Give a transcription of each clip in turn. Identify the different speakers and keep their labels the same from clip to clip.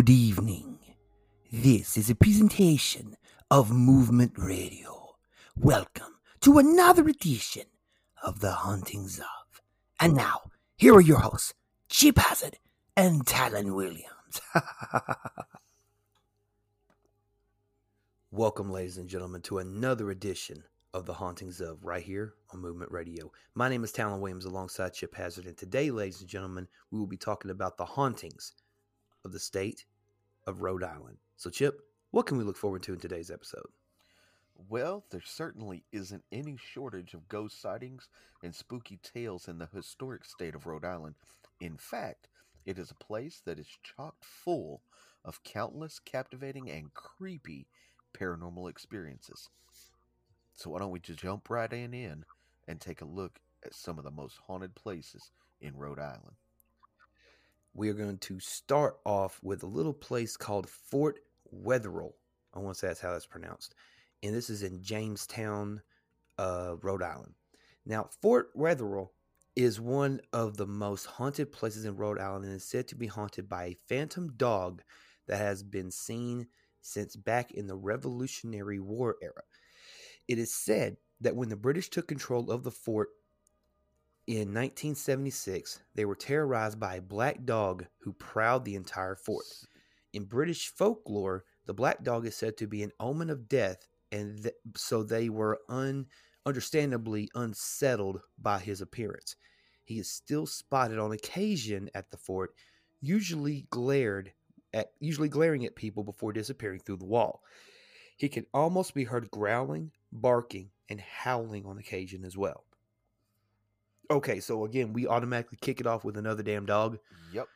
Speaker 1: Good evening. This is a presentation of Movement Radio. Welcome to another edition of The Hauntings of. And now, here are your hosts, Chip Hazard and Talon Williams. Welcome, ladies and gentlemen, to another edition of The Hauntings of right here on Movement Radio. My name is Talon Williams alongside Chip Hazard, and today, ladies and gentlemen, we will be talking about the hauntings of the state of Rhode Island. So, Chip, what can we look forward to in today's episode?
Speaker 2: Well, there certainly isn't any shortage of ghost sightings and spooky tales in the historic state of Rhode Island. In fact, it is a place that is chock full of countless captivating and creepy paranormal experiences. So, why don't we just jump right in, in and take a look at some of the most haunted places in Rhode Island?
Speaker 1: We are going to start off with a little place called Fort Wetherill. I want to say that's how that's pronounced. And this is in Jamestown, uh, Rhode Island. Now, Fort Wetherill is one of the most haunted places in Rhode Island and is said to be haunted by a phantom dog that has been seen since back in the Revolutionary War era. It is said that when the British took control of the fort in 1976, they were terrorized by a black dog who prowled the entire fort. In British folklore, the black dog is said to be an omen of death, and th- so they were un- understandably unsettled by his appearance. He is still spotted on occasion at the fort, usually glared at usually glaring at people before disappearing through the wall. He can almost be heard growling, barking, and howling on occasion as well. Okay, so again, we automatically kick it off with another damn dog.
Speaker 2: Yep.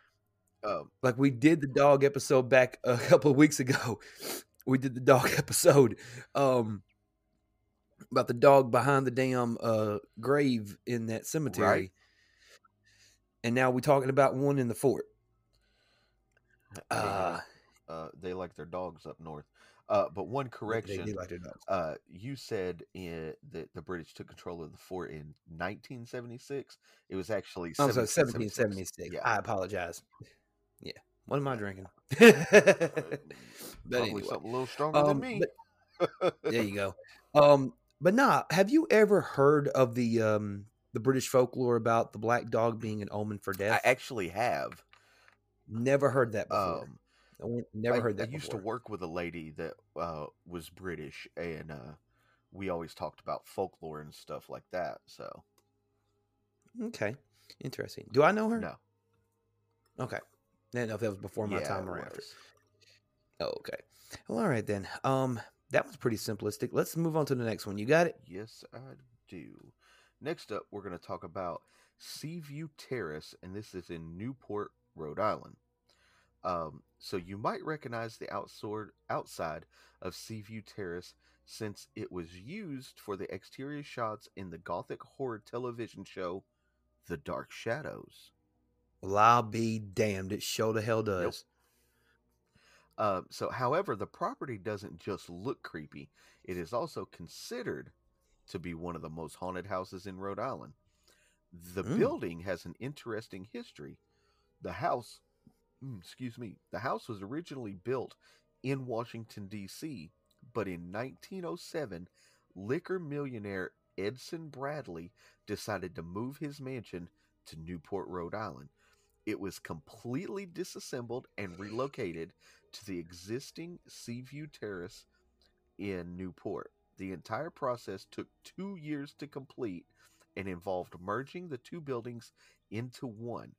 Speaker 2: Um,
Speaker 1: Like we did the dog episode back a couple of weeks ago. We did the dog episode um about the dog behind the damn uh grave in that cemetery.
Speaker 2: Right.
Speaker 1: And now we're talking about one in the fort. Uh
Speaker 2: uh, they like their dogs up north. Uh, but one correction.
Speaker 1: like
Speaker 2: uh, you said in, that the British took control of the fort in 1976. It was actually
Speaker 1: Oh, so
Speaker 2: 1776.
Speaker 1: 1776.
Speaker 2: Yeah.
Speaker 1: I apologize. Yeah. What am I drinking?
Speaker 2: Uh, probably
Speaker 1: anyway.
Speaker 2: something a little stronger
Speaker 1: Um,
Speaker 2: than me.
Speaker 1: but- there you go. Um, but nah, have you ever heard of the um the British folklore about the black dog being an omen for death?
Speaker 2: I actually have.
Speaker 1: never heard that before.
Speaker 2: Um,
Speaker 1: I never
Speaker 2: I,
Speaker 1: heard that
Speaker 2: I used
Speaker 1: before.
Speaker 2: to work with a lady that uh, was British, and uh, we always talked about folklore and stuff like that. So
Speaker 1: Okay, interesting. Do I know her?
Speaker 2: no,
Speaker 1: Okay, I didn't know if that was before my
Speaker 2: yeah,
Speaker 1: time or after. Oh, okay. Well, all right then. Um, that was pretty simplistic. Let's move on to the next one. You got it?
Speaker 2: Yes, I do. Next up, we're going to talk about Seaview Terrace, and this is in Newport, Rhode Island. Um, so you might recognize the outside outside of Seaview Terrace since it was used for the exterior shots in the gothic horror television show The Dark Shadows.
Speaker 1: Well, I'll be damned. It sure the hell does.
Speaker 2: Uh, so, however, the property doesn't just look creepy; it is also considered to be one of the most haunted houses in Rhode Island. The
Speaker 1: Mm.
Speaker 2: building has an interesting history. The house, Mm, excuse me, the house was originally built in Washington D.C., but in 1907, liquor millionaire Edson Bradley decided to move his mansion to Newport, Rhode Island. It was completely disassembled and relocated to the existing Seaview Terrace in Newport. The entire process took two years to complete and involved merging the two buildings into one.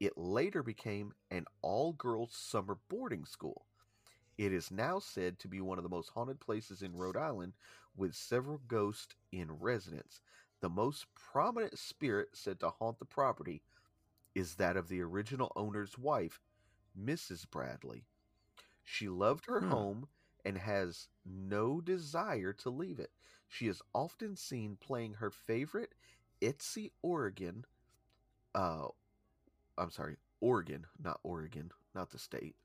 Speaker 2: It later became an all girls summer boarding school. It is now said to be one of the most haunted places in Rhode Island, with several ghosts in residence. The most prominent spirit said to haunt the property is that of the original owner's wife, Mrs. Bradley. She loved her
Speaker 1: Hmm.
Speaker 2: home and has no desire to leave it. She is often seen playing her favorite Estey Oregon. Uh, I'm sorry, Oregon, not Oregon, not the state.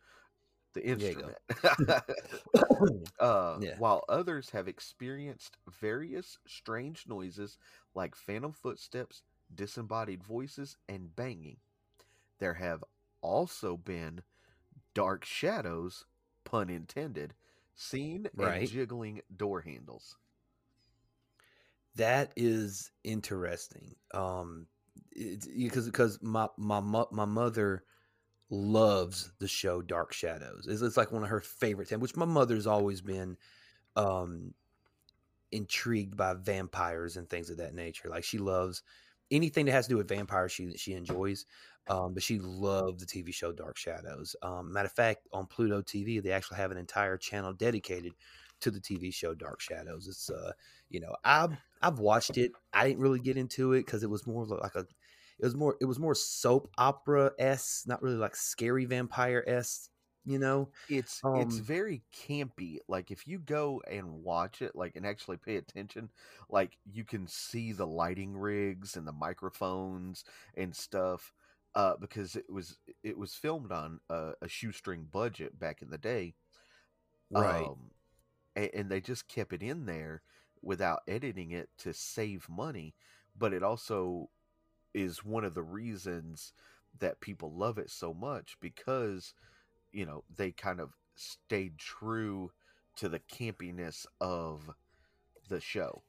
Speaker 2: The instrument. uh,
Speaker 1: Yeah.
Speaker 2: While others have experienced various strange noises like phantom footsteps, disembodied voices, and banging. There have also been dark shadows, pun intended, seen
Speaker 1: Right.
Speaker 2: and jiggling door handles.
Speaker 1: That is interesting. Um, because because my my my mother loves the show Dark Shadows. It's, it's like one of her favorite things. Which my mother's always been um intrigued by vampires and things of that nature. Like she loves anything that has to do with vampires. She she enjoys. Um, but she loved the TV show Dark Shadows. Um, matter of fact, on Pluto TV, they actually have an entire channel dedicated to the TV show Dark Shadows. It's uh, you know, I've I've watched it. I didn't really get into it because it was more like a, it was more it was more soap opera s, not really like scary vampire s. You know,
Speaker 2: It's it's
Speaker 1: Um,
Speaker 2: very campy. Like if you go and watch it, like and actually pay attention, like you can see the lighting rigs and the microphones and stuff. Uh, because it was it was filmed on a, a shoestring budget back in the day,
Speaker 1: right?
Speaker 2: um, and, and they just kept it in there without editing it to save money. But it also is one of the reasons that people love it so much because you know they kind of stayed true to the campiness of the show.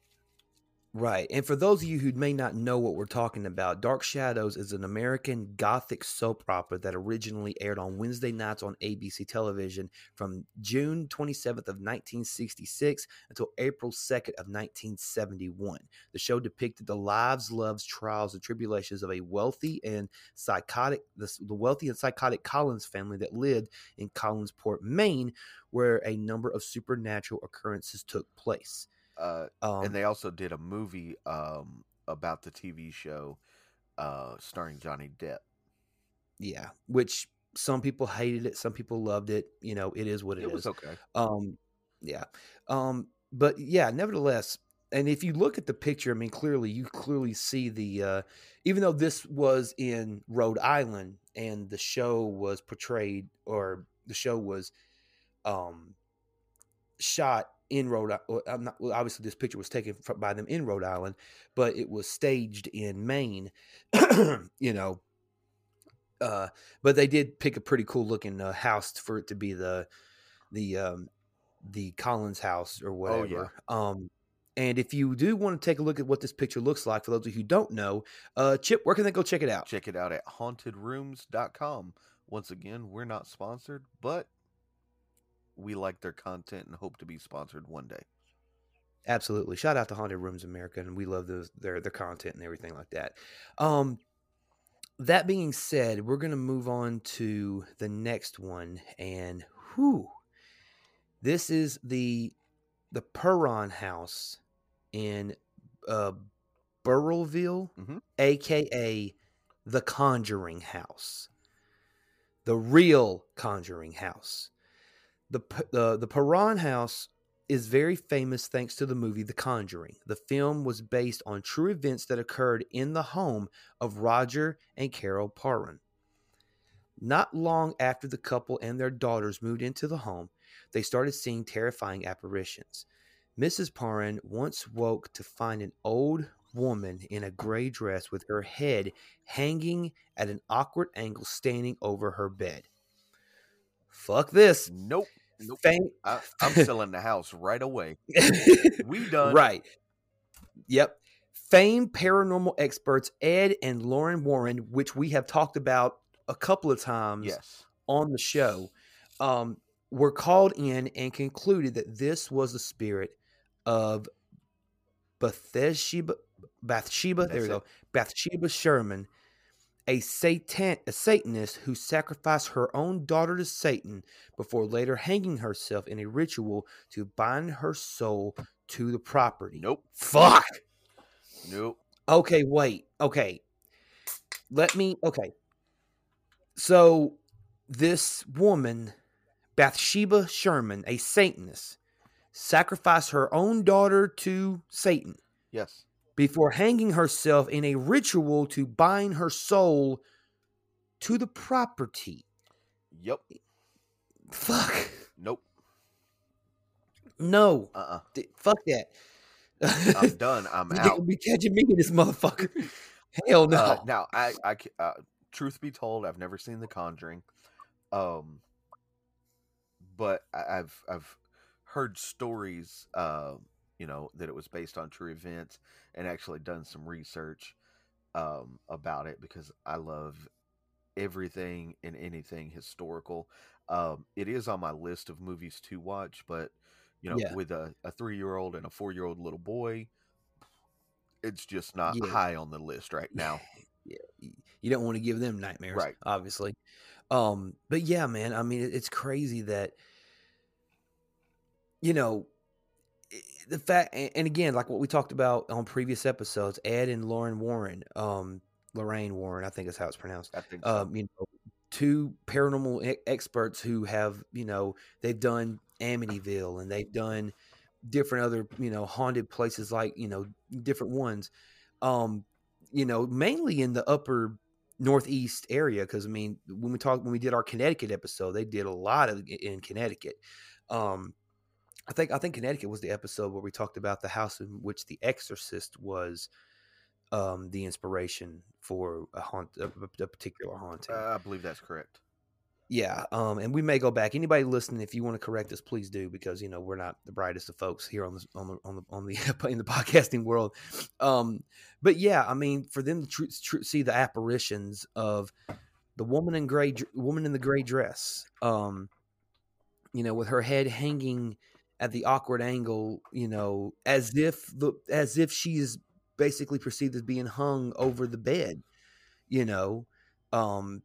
Speaker 1: Right. And for those of you who may not know what we're talking about, Dark Shadows is an American gothic soap opera that originally aired on Wednesday nights on ABC television from June 27th of 1966 until April 2nd of 1971. The show depicted the lives, loves, trials, and tribulations of a wealthy and psychotic the, the wealthy and psychotic Collins family that lived in Collinsport, Maine, where a number of supernatural occurrences took place.
Speaker 2: Uh,
Speaker 1: Um,
Speaker 2: and they also did a movie um, about the TV show uh, starring Johnny Depp.
Speaker 1: Yeah, which some people hated it, some people loved it. You know, it is what
Speaker 2: It
Speaker 1: it
Speaker 2: was
Speaker 1: is.
Speaker 2: okay.
Speaker 1: Um, yeah. Um, but yeah, nevertheless, and if you look at the picture, I mean, clearly you clearly see the uh, even though this was in Rhode Island and the show was portrayed or the show was um shot in Rhode Island. Not, well, obviously, this picture was taken by them in Rhode Island, but it was staged in Maine. you know, uh, but they did pick a pretty cool looking uh, house for it to be the the um, the Collins house or
Speaker 2: Oh, yeah.
Speaker 1: whatever. Um, and if you do want to take a look at what this picture looks like, for those of you who don't know, uh, Chip, where can they go check it out?
Speaker 2: Check it out at hauntedrooms.com. Once again, we're not sponsored, but we like their content and hope to be sponsored one day.
Speaker 1: Absolutely. Shout out to Haunted Rooms America, and we love those, their their content and everything like that. Um, that being said, we're gonna move on to the next one, and whew, this is the the Perron House in uh,
Speaker 2: Mhm.
Speaker 1: aka the Conjuring House, the real Conjuring House. The the the Perron House is very famous thanks to the movie The Conjuring. The film was based on true events that occurred in the home of Roger and Carol Perron. Not long after the couple and their daughters moved into the home, they started seeing terrifying apparitions. Mrs. Perron once woke to find an old woman in a gray dress with her head hanging at an awkward angle standing over her bed. Fuck this.
Speaker 2: Nope. Nope. I, I'm selling the house right away. We done.
Speaker 1: Right. Yep. Famed paranormal experts Ed and Lauren Warren, which we have talked about a couple of times
Speaker 2: Yes.
Speaker 1: on the show, um, were called in and concluded that this was the spirit of Bathsheba. Bathsheba, there we
Speaker 2: That's
Speaker 1: go. Bathsheba Sherman, a satan, a Satanist who sacrificed her own daughter to Satan before later hanging herself in a ritual to bind her soul to the property.
Speaker 2: Nope.
Speaker 1: Fuck.
Speaker 2: Nope.
Speaker 1: Okay, wait. Okay. Let me okay. So this woman, Bathsheba Sherman, a Satanist, sacrificed her own daughter to Satan
Speaker 2: Yes.
Speaker 1: Before hanging herself in a ritual to bind her soul to the property.
Speaker 2: Yep.
Speaker 1: Fuck.
Speaker 2: Nope.
Speaker 1: No.
Speaker 2: Uh uh
Speaker 1: D- Fuck that.
Speaker 2: I'm done. I'm
Speaker 1: You
Speaker 2: out.
Speaker 1: gonna be catching me in this motherfucker. Hell no.
Speaker 2: Uh, now, I, I, uh, truth be told, I've never seen The Conjuring. Um, but I- I've I've heard stories, uh, you know, that it was based on true events, and actually done some research um, about it because I love everything and anything historical. Um, it is on my list of movies to watch, but you know,
Speaker 1: Yeah.
Speaker 2: with a, a three year old and a four year old little boy, it's just not
Speaker 1: Yeah.
Speaker 2: high on the list right now.
Speaker 1: yeah, you don't want to give them nightmares,
Speaker 2: Right.
Speaker 1: Obviously, um, but yeah, man. I mean, it's crazy that you know the fact, and and again, like what we talked about on previous episodes, Ed and Lauren Warren, um, Lorraine Warren, I think is how it's pronounced.
Speaker 2: I think so.
Speaker 1: Um, you know, two paranormal e- experts who have, you know, they've done Amityville and they've done different other, you know, haunted places like, you know, different ones. Um, you know, mainly in the upper northeast area because I mean, when we talked when we did our Connecticut episode, they did a lot of in Connecticut. Um, I think I think Connecticut was the episode where we talked about the house in which The Exorcist was um, the inspiration for a haunt a, a particular haunting.
Speaker 2: Uh, I believe that's correct.
Speaker 1: Yeah, um, and we may go back. Anybody listening, if you want to correct us, please do because you know we're not the brightest of folks here on the on the on the on the in the podcasting world. Um, but yeah, I mean, for them to tr- tr- see the apparitions of the woman in gray, dr- woman in the gray dress, um, you know, with her head hanging at the awkward angle, you know, as if the as if she is basically perceived as being hung over the bed, you know, um,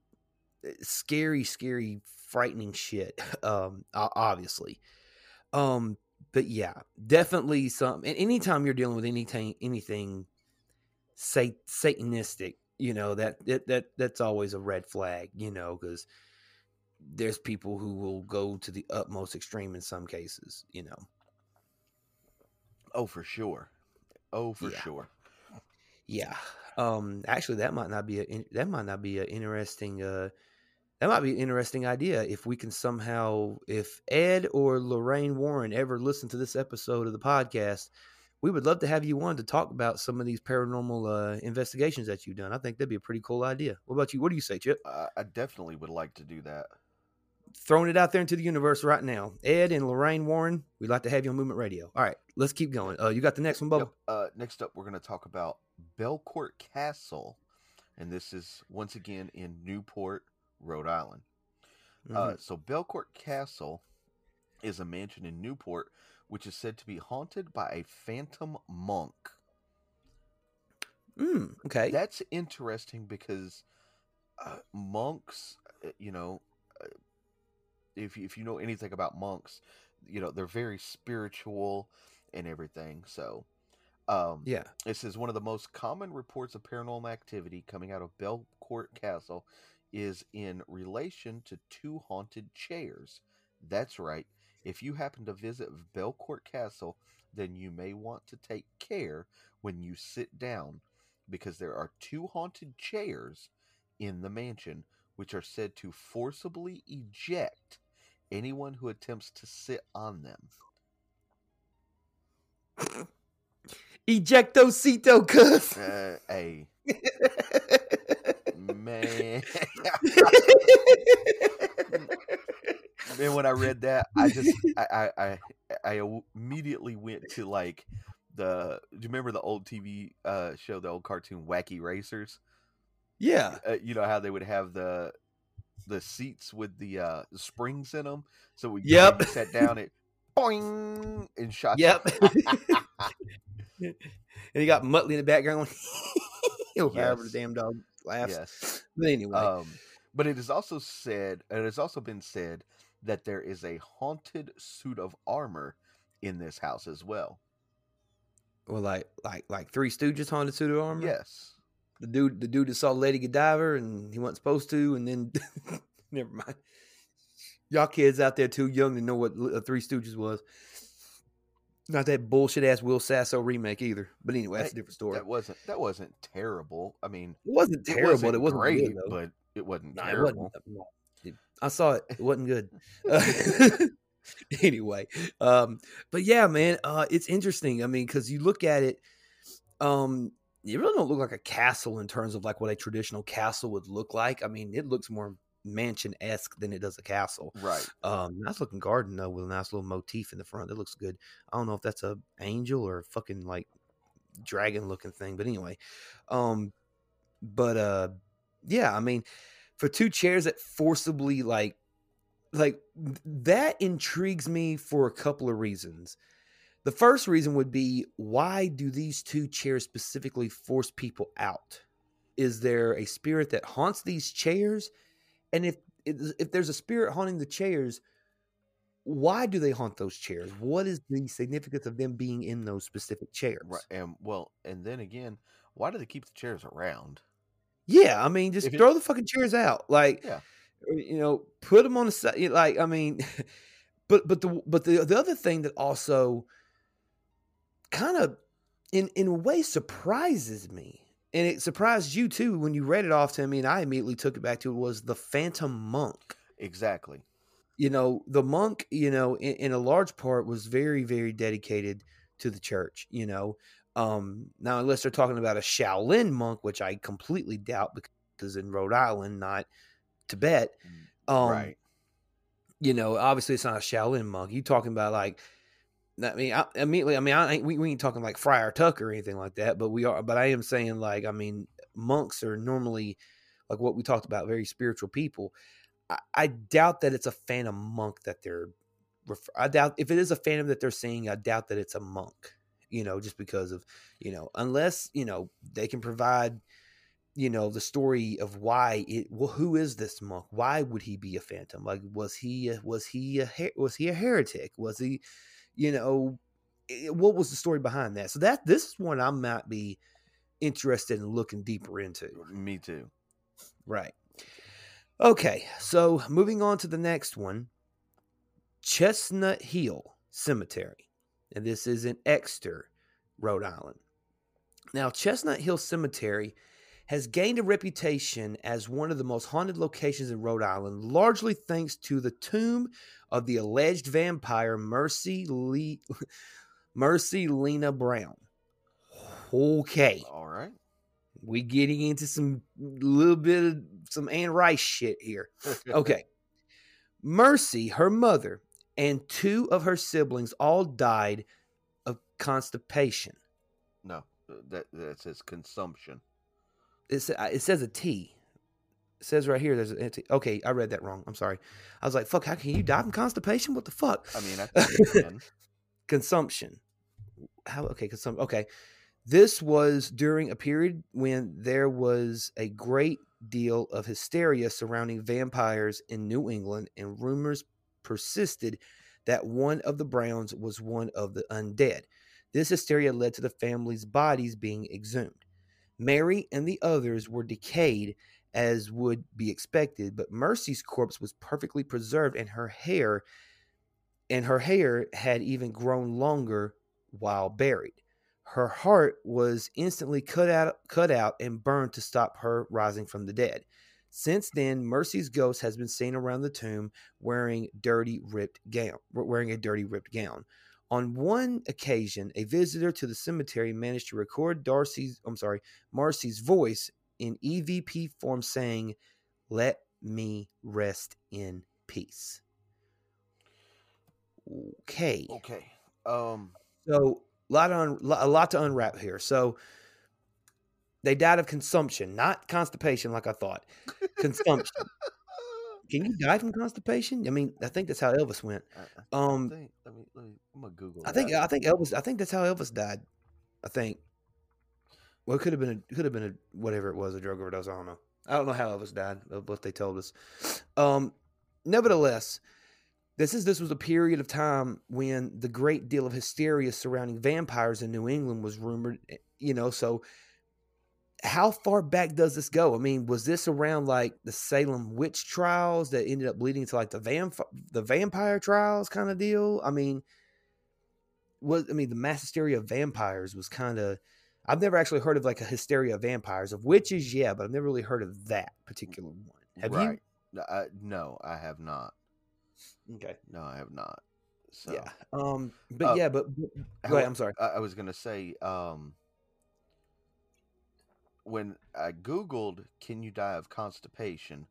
Speaker 1: scary, scary, frightening shit. Um, obviously, um, but yeah, definitely some. And anytime you're dealing with anything, anything, sat- satanistic, you know that that that that's always a red flag, you know, because there's people who will go to the utmost extreme in some cases, you know.
Speaker 2: Oh, for sure. Oh, for
Speaker 1: Yeah.
Speaker 2: sure.
Speaker 1: Yeah. Um actually that might not be a that might not be an interesting uh that might be an interesting idea if we can somehow if Ed or Lorraine Warren ever listen to this episode of the podcast, we would love to have you on to talk about some of these paranormal uh investigations that you've done. I think that'd be a pretty cool idea. What about you? What do you say, Chip?
Speaker 2: Uh, I definitely would like to do that.
Speaker 1: Throwing it out there into the universe right now. Ed and Lorraine Warren, we'd like to have you on Movement Radio. All right, let's keep going. Uh you got the next one, Bubba?
Speaker 2: Uh, next up, we're going to talk about Belcourt Castle, and this is once again in Newport, Rhode Island. Uh,
Speaker 1: Mhm.
Speaker 2: so Belcourt Castle is a mansion in Newport, which is said to be haunted by a phantom monk.
Speaker 1: Mm, okay.
Speaker 2: That's interesting because uh, monks, uh, you know, uh, if you- if you know anything about monks, you know they're very spiritual and everything. So, um,
Speaker 1: yeah.
Speaker 2: it says one of the most common reports of paranormal activity coming out of Belcourt Castle is in relation to two haunted chairs. That's right. If you happen to visit Belcourt Castle, then you may want to take care when you sit down because there are two haunted chairs in the mansion which are said to forcibly eject anyone who attempts to sit on them.
Speaker 1: Ejectocito, cuz.
Speaker 2: Uh, hey, man. Man, when I read that, I just I I I, I immediately went to like the. Do you remember the old TV uh, show, the old cartoon Wacky Racers?
Speaker 1: yeah.
Speaker 2: Uh, you know how they would have the the seats with the uh, springs in them, so we
Speaker 1: Yep.
Speaker 2: sat down it, boing, and shot.
Speaker 1: Yep. and you got Muttley in the background. or however the damn dog laughs.
Speaker 2: yes.
Speaker 1: But anyway.
Speaker 2: Um, but it is also said, it has also been said that there is a haunted suit of armor in this house as well.
Speaker 1: well, like like like Three Stooges haunted suit of armor.
Speaker 2: Yes.
Speaker 1: The dude the dude that saw Lady Godiva and he wasn't supposed to, and then never mind. Y'all kids out there too young to know what uh, Three Stooges was. Not that bullshit ass Will Sasso remake either. But anyway, that's a different story.
Speaker 2: That wasn't that wasn't terrible. I mean,
Speaker 1: it wasn't
Speaker 2: it
Speaker 1: terrible.
Speaker 2: wasn't
Speaker 1: it wasn't
Speaker 2: great,
Speaker 1: good, though.
Speaker 2: but it wasn't
Speaker 1: Nah, it
Speaker 2: terrible.
Speaker 1: wasn't. It- I saw it. It wasn't good. Uh, anyway, um, but yeah, man, uh, it's interesting. I mean, because you look at it, um, it really don't look like a castle in terms of like what a traditional castle would look like. I mean, it looks more mansion esque than it does a castle.
Speaker 2: Right.
Speaker 1: Um, nice looking garden though, with a nice little motif in the front. That looks good. I don't know if that's a angel or a fucking like dragon looking thing, but anyway. Um, but uh, yeah, I mean, for two chairs that forcibly like, like that intrigues me for a couple of reasons. The first reason would be why do these two chairs specifically force people out? Is there a spirit that haunts these chairs? And if if there's a spirit haunting the chairs, why do they haunt those chairs? What is the significance of them being in those specific chairs?
Speaker 2: Right. And well, and then again, why do they keep the chairs around?
Speaker 1: Yeah, I mean, just
Speaker 2: If it-
Speaker 1: throw the fucking chairs out. Like,
Speaker 2: Yeah.
Speaker 1: Uh, you know, put them on the side. Like, I mean, but but the but the the other thing that also kind of in in a way surprises me, and it surprised you too when you read it off to me, and I immediately took it back to it was the Phantom Monk.
Speaker 2: Exactly.
Speaker 1: You know, the monk, you know, in, in a large part was very very dedicated to the church. You know, um, now unless they're talking about a Shaolin monk, which I completely doubt because in Rhode Island, not Tibet. Um,
Speaker 2: right.
Speaker 1: you know, obviously it's not a Shaolin monk. You talking about like, I mean, I, immediately, I mean, I ain't, we, we ain't talking like Friar Tuck or anything like that, but we are, but I am saying like, I mean, monks are normally like what we talked about, very spiritual people. I, I doubt that it's a phantom monk that they're, refer- I doubt if it is a phantom that they're seeing, I doubt that it's a monk, you know, just because of, you know, unless, you know, they can provide, you know the story of why it well who is this monk? Why would he be a phantom? Like was he was he a was he a heretic? Was he you know i- what was the story behind that? So that this is one i might be interested in looking deeper into.
Speaker 2: Me too.
Speaker 1: right. Okay so moving on to the next one chestnut hill cemetery and this is in exeter rhode island. Now chestnut hill cemetery has gained a reputation as one of the most haunted locations in Rhode Island, largely thanks to the tomb of the alleged vampire Mercy Lee, Mercy Lena Brown. Okay,
Speaker 2: All right.
Speaker 1: we getting into some little bit of some Anne Rice shit here. Okay, Mercy, her mother, and two of her siblings all died of constipation.
Speaker 2: no, that that says consumption.
Speaker 1: It, uh, it says a T. It says right here, there's a T. Okay, I read that wrong. I'm sorry. I was like, fuck, how can you die from constipation? What the fuck?
Speaker 2: I mean, I think.
Speaker 1: Consumption. How, okay, consum- okay. This was during a period when there was a great deal of hysteria surrounding vampires in New England, and rumors persisted that one of the Browns was one of the undead. This hysteria led to the family's bodies being exhumed. Mary and the others were decayed as would be expected, but Mercy's corpse was perfectly preserved and her hair and her hair had even grown longer while buried. Her heart was instantly cut out cut out and burned to stop her rising from the dead. Since then, Mercy's ghost has been seen around the tomb wearing dirty ripped gown, wearing a dirty ripped gown. On one occasion, a visitor to the cemetery managed to record Darcy's, I'm sorry, Marcy's voice in EVP form saying, "Let me rest in peace." Okay.
Speaker 2: Okay. Um.
Speaker 1: So a lot on a lot to unwrap here. So they died of consumption, not constipation, like I thought. Consumption. Can you die from constipation? I mean, I think that's how Elvis went.
Speaker 2: I, I
Speaker 1: Um,
Speaker 2: think. Let me. Let me. I'm gonna Google.
Speaker 1: I think
Speaker 2: that.
Speaker 1: I think Elvis. I think that's how Elvis died. I think. Well, it could have been a could have been a whatever it was a drug overdose. I don't know. I don't know how Elvis died. Of what they told us. Um, nevertheless, this is this was a period of time when the great deal of hysteria surrounding vampires in New England was rumored. eh, You know, so how far back does this go? I mean, was this around like the Salem witch trials that ended up leading to like the vamp the vampire trials kind of deal? I mean, was I mean the mass hysteria of vampires was kind of I've never actually heard of like a hysteria of vampires of witches, yeah, but I've never really heard of that particular one. Have
Speaker 2: right. No, I, no, I have not.
Speaker 1: Okay,
Speaker 2: No, I have not. So,
Speaker 1: yeah, um, but
Speaker 2: Uh,
Speaker 1: yeah, but, but
Speaker 2: how-
Speaker 1: ahead. I'm sorry.
Speaker 2: I, I was gonna say, um, when I googled "Can you die of constipation?"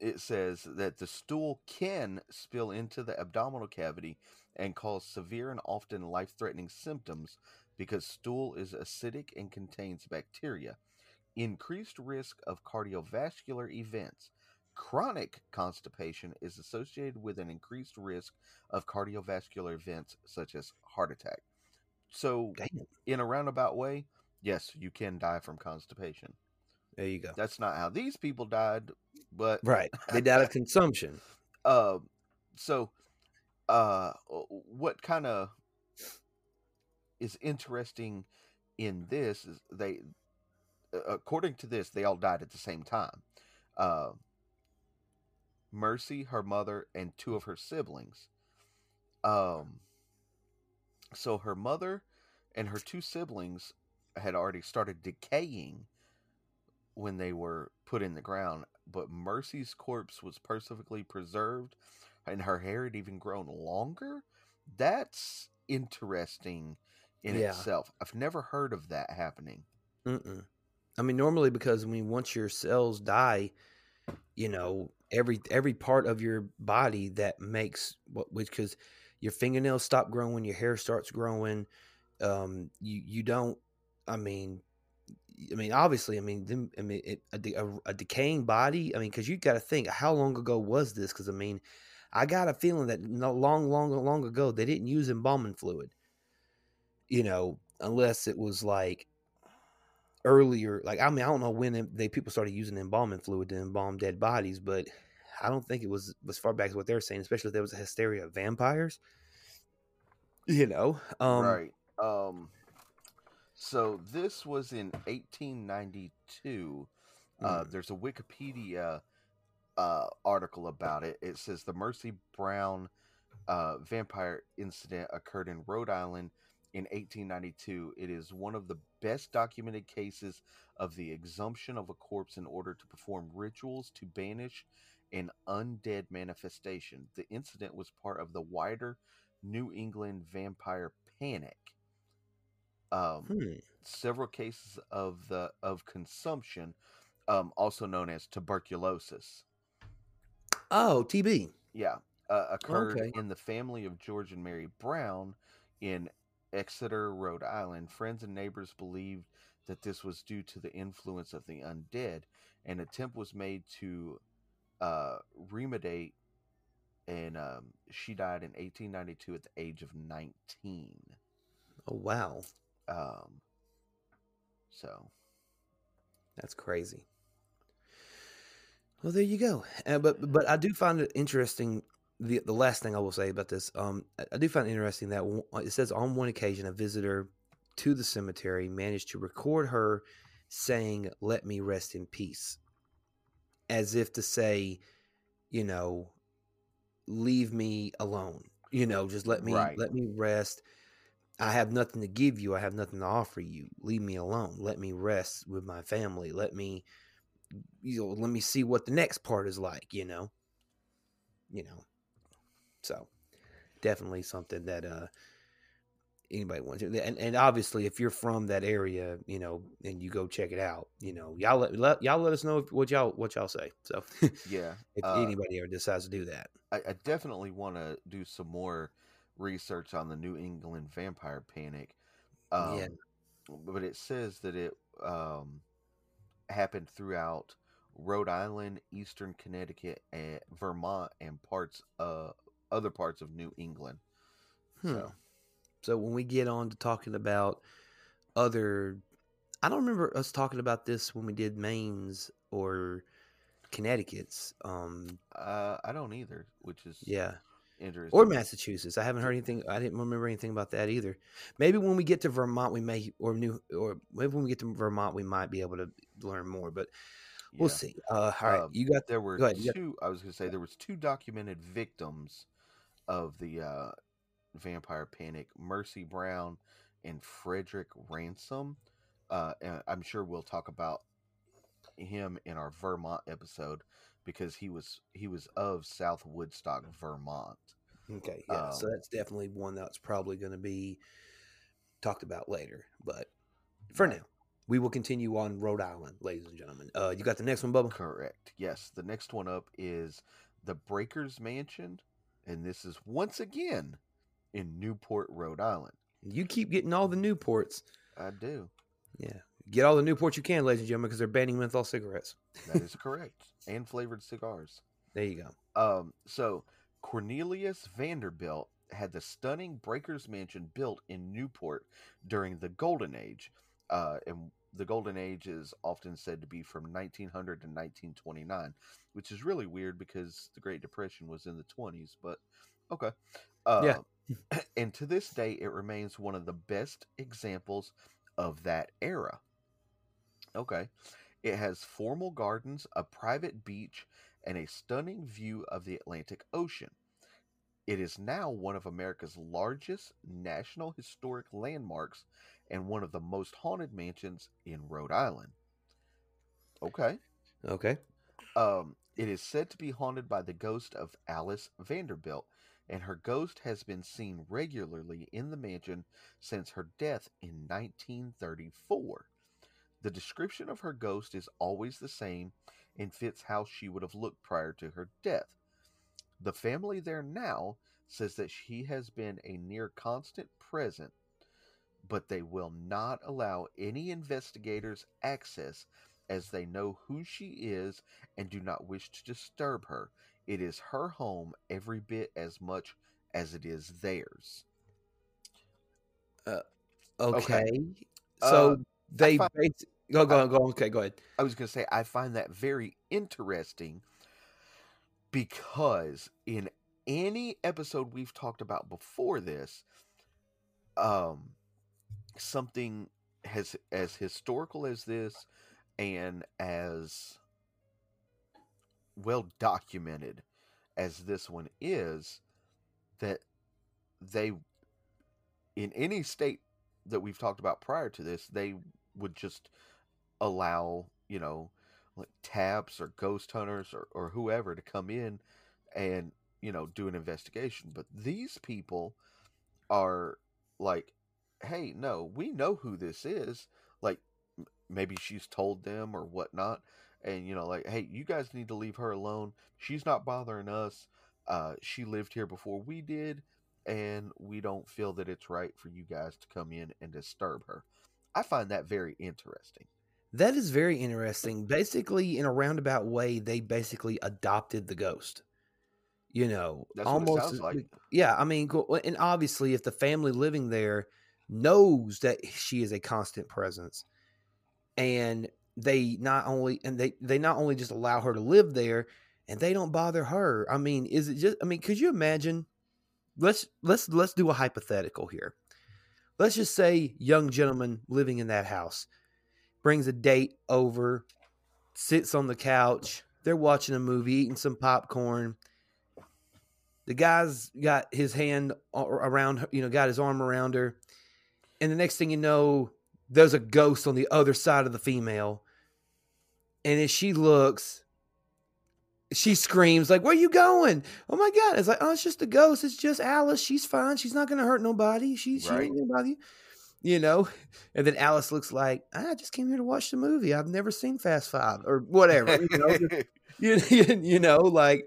Speaker 2: it says that the stool can spill into the abdominal cavity and cause severe and often life threatening symptoms because stool is acidic and contains bacteria. Increased risk of cardiovascular events. Chronic constipation is associated with an increased risk of cardiovascular events such as heart attack. So,
Speaker 1: Damn.
Speaker 2: in a roundabout way, yes, you can die from constipation.
Speaker 1: There you go.
Speaker 2: That's not how these people died, but
Speaker 1: Right. They died of consumption.
Speaker 2: uh, so uh, what kind of is interesting in this is they, according to this, they all died at the same time. Uh, Mercy, her mother, and two of her siblings. Um, so her mother and her two siblings had already started decaying when they were put in the ground, but Mercy's corpse was perfectly preserved and her hair had even grown longer. That's interesting in
Speaker 1: Yeah.
Speaker 2: itself. I've never heard of that happening.
Speaker 1: Mm-mm. I mean, normally because I mean, once your cells die, you know, every every part of your body that makes what which because your fingernails stop growing, your hair starts growing. Um, you you don't. I mean, I mean, obviously, I mean, them, I mean, it, a, a, a decaying body. I mean, because you got to think, how long ago was this? Because I mean, I got a feeling that long, long, long ago they didn't use embalming fluid. You know, unless it was like earlier. Like I mean, I don't know when they people started using embalming fluid to embalm dead bodies, but I don't think it was as far back as what they're saying. Especially if there was a hysteria of vampires. You know, um,
Speaker 2: right. Um, so this was in 1892. Uh,
Speaker 1: Mm.
Speaker 2: there's a Wikipedia uh, article about it. It says the Mercy Brown uh, vampire incident occurred in Rhode Island in 1892. It is one of the best documented cases of the exhumption of a corpse in order to perform rituals to banish an undead manifestation. The incident was part of the wider New England vampire panic. Um,
Speaker 1: hmm.
Speaker 2: several cases of the of consumption, um, also known as tuberculosis.
Speaker 1: Oh, TB.
Speaker 2: Yeah, uh, occurred
Speaker 1: Okay.
Speaker 2: in the family of George and Mary Brown in Exeter, Rhode Island. Friends and neighbors believed that this was due to the influence of the undead. An attempt was made to uh, remediate, and um, she died in 1892 at the age of 19.
Speaker 1: Oh wow,
Speaker 2: Um, so
Speaker 1: that's crazy. Well, there you go. Uh, but but I do find it interesting. The the last thing I will say about this, um, I, I do find it interesting that one- it says on one occasion a visitor to the cemetery managed to record her saying, "Let me rest in peace," as if to say, you know, leave me alone. You know, just let me
Speaker 2: Right.
Speaker 1: let me rest. I have nothing to give you. I have nothing to offer you. Leave me alone. Let me rest with my family. Let me, you know, let me see what the next part is like. You know, you know. So, definitely something that uh anybody wants to. And and obviously, if you're from that area, you know, and you go check it out, you know, y'all let, let y'all let us know if, what y'all what y'all say. So,
Speaker 2: yeah,
Speaker 1: if
Speaker 2: Uh,
Speaker 1: anybody ever decides to do that,
Speaker 2: I, I definitely want to do some more research on the New England vampire panic. Um,
Speaker 1: Yeah.
Speaker 2: But it says that it um, happened throughout Rhode Island, Eastern Connecticut, and Vermont, and parts uh other parts of New England.
Speaker 1: Hmm.
Speaker 2: So
Speaker 1: So when we get on to talking about other, I don't remember us talking about this when we did Maine's or Connecticut's. Um,
Speaker 2: uh, I don't either, which is
Speaker 1: yeah,
Speaker 2: interesting.
Speaker 1: or Massachusetts. I haven't heard anything. I didn't remember anything about that either. Maybe when we get to Vermont, we may or new or maybe when we get to Vermont, we might be able to learn more. But we'll
Speaker 2: Yeah.
Speaker 1: see. Uh, all right,
Speaker 2: Um,
Speaker 1: you got
Speaker 2: there were
Speaker 1: go ahead, you got-
Speaker 2: two. I was going to say there was two documented victims of the uh, vampire panic: Mercy Brown and Frederick Ransom. Uh, and I'm sure we'll talk about him in our Vermont episode because he was he was of South Woodstock, Vermont.
Speaker 1: okay. Yeah, so
Speaker 2: um,
Speaker 1: that's definitely one that's probably going to be talked about later. But for now, we will continue on Rhode Island, ladies and gentlemen. Uh, you got the next one, Bubba?
Speaker 2: Correct. Yes. The next one up is the Breakers Mansion, and this is once again in Newport, Rhode Island.
Speaker 1: You keep getting all the Newports.
Speaker 2: I do.
Speaker 1: Yeah. Get all the Newports you can, ladies and gentlemen, because they're banning menthol cigarettes.
Speaker 2: That is correct. and flavored cigars.
Speaker 1: There you go.
Speaker 2: Um, so Cornelius Vanderbilt had the stunning Breakers Mansion built in Newport during the Golden Age. Uh, and the Golden Age is often said to be from 1900 to 1929, which is really weird because the Great Depression was in the 20s. But okay. Uh,
Speaker 1: Yeah.
Speaker 2: and to this day, it remains one of the best examples of that era. Okay. It has formal gardens, a private beach, and a stunning view of the Atlantic Ocean. It is now one of America's largest national historic landmarks and one of the most haunted mansions in Rhode Island. Okay.
Speaker 1: Okay.
Speaker 2: Um, it is said to be haunted by the ghost of Alice Vanderbilt, and her ghost has been seen regularly in the mansion since her death in 1934. The description of her ghost is always the same and fits how she would have looked prior to her death. The family there now says that she has been a near constant present, but they will not allow any investigators access as they know who she is and do not wish to disturb her. It is her home every bit as much as it is theirs.
Speaker 1: Okay. So
Speaker 2: Uh,
Speaker 1: they
Speaker 2: find-
Speaker 1: go go go. Okay, go ahead.
Speaker 2: I was going to say, I find that very interesting because in any episode we've talked about before this, um, something has as historical as this and as well documented as this one is, that they, in any state that we've talked about prior to this, they would just allow, you know, like TAPS or ghost hunters or, or whoever to come in and, you know, do an investigation. But these people are like, hey, no, we know who this is. Like, m- maybe she's told them or whatnot. And, you know, like, hey, you guys need to leave her alone. She's not bothering us. Uh, she lived here before we did. And we don't feel that it's right for you guys to come in and disturb her. I find that very interesting.
Speaker 1: That is very interesting. Basically, in a roundabout way, they basically adopted the ghost. You know,
Speaker 2: That's
Speaker 1: almost.
Speaker 2: like.
Speaker 1: Yeah, I mean, and obviously, if the family living there knows that she is a constant presence, and they not only and they they not only just allow her to live there, and they don't bother her. I mean, is it just? I mean, could you imagine? Let's let's let's do a hypothetical here. Let's just say young gentleman living in that house brings a date over, sits on the couch. They're watching a movie, eating some popcorn. The guy's got his hand around her, you know, got his arm around her. And the next thing you know, there's a ghost on the other side of the female. And as she looks, she screams, like, Where you going? Oh my God. It's like, Oh, it's just a ghost. It's just Alice. She's fine. She's not going to hurt nobody. She, she
Speaker 2: Right.
Speaker 1: ain't going to bother you. You know? And then Alice looks like, I just came here to watch the movie. I've never seen Fast Five or whatever. You know, you, you, you know like,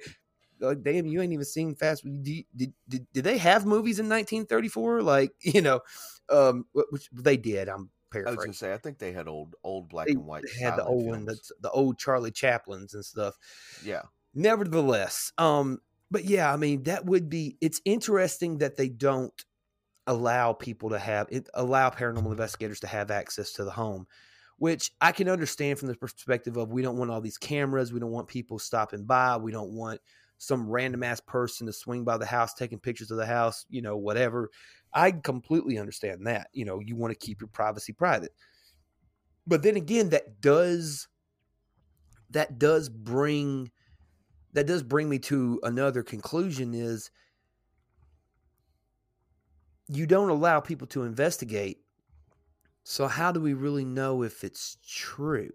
Speaker 1: like, damn, you ain't even seen Fast. Did, did, did, did they have movies in 1934? Like, you know, um, which they did. I'm
Speaker 2: I was gonna say, I think they had old, old black
Speaker 1: They,
Speaker 2: and white.
Speaker 1: they had the old one,
Speaker 2: films.
Speaker 1: that's the old Charlie Chaplins and stuff.
Speaker 2: Yeah,
Speaker 1: Nevertheless, um, but yeah, I mean, that would be. It's interesting that they don't allow people to have it, allow paranormal investigators to have access to the home, which I can understand from the perspective of we don't want all these cameras, we don't want people stopping by, we don't want some random ass person to swing by the house taking pictures of the house, you know, whatever. I completely understand that. You know, you want to keep your privacy private. But then again, that does that does bring that does bring me to another conclusion is you don't allow people to investigate. So how do we really know if it's true?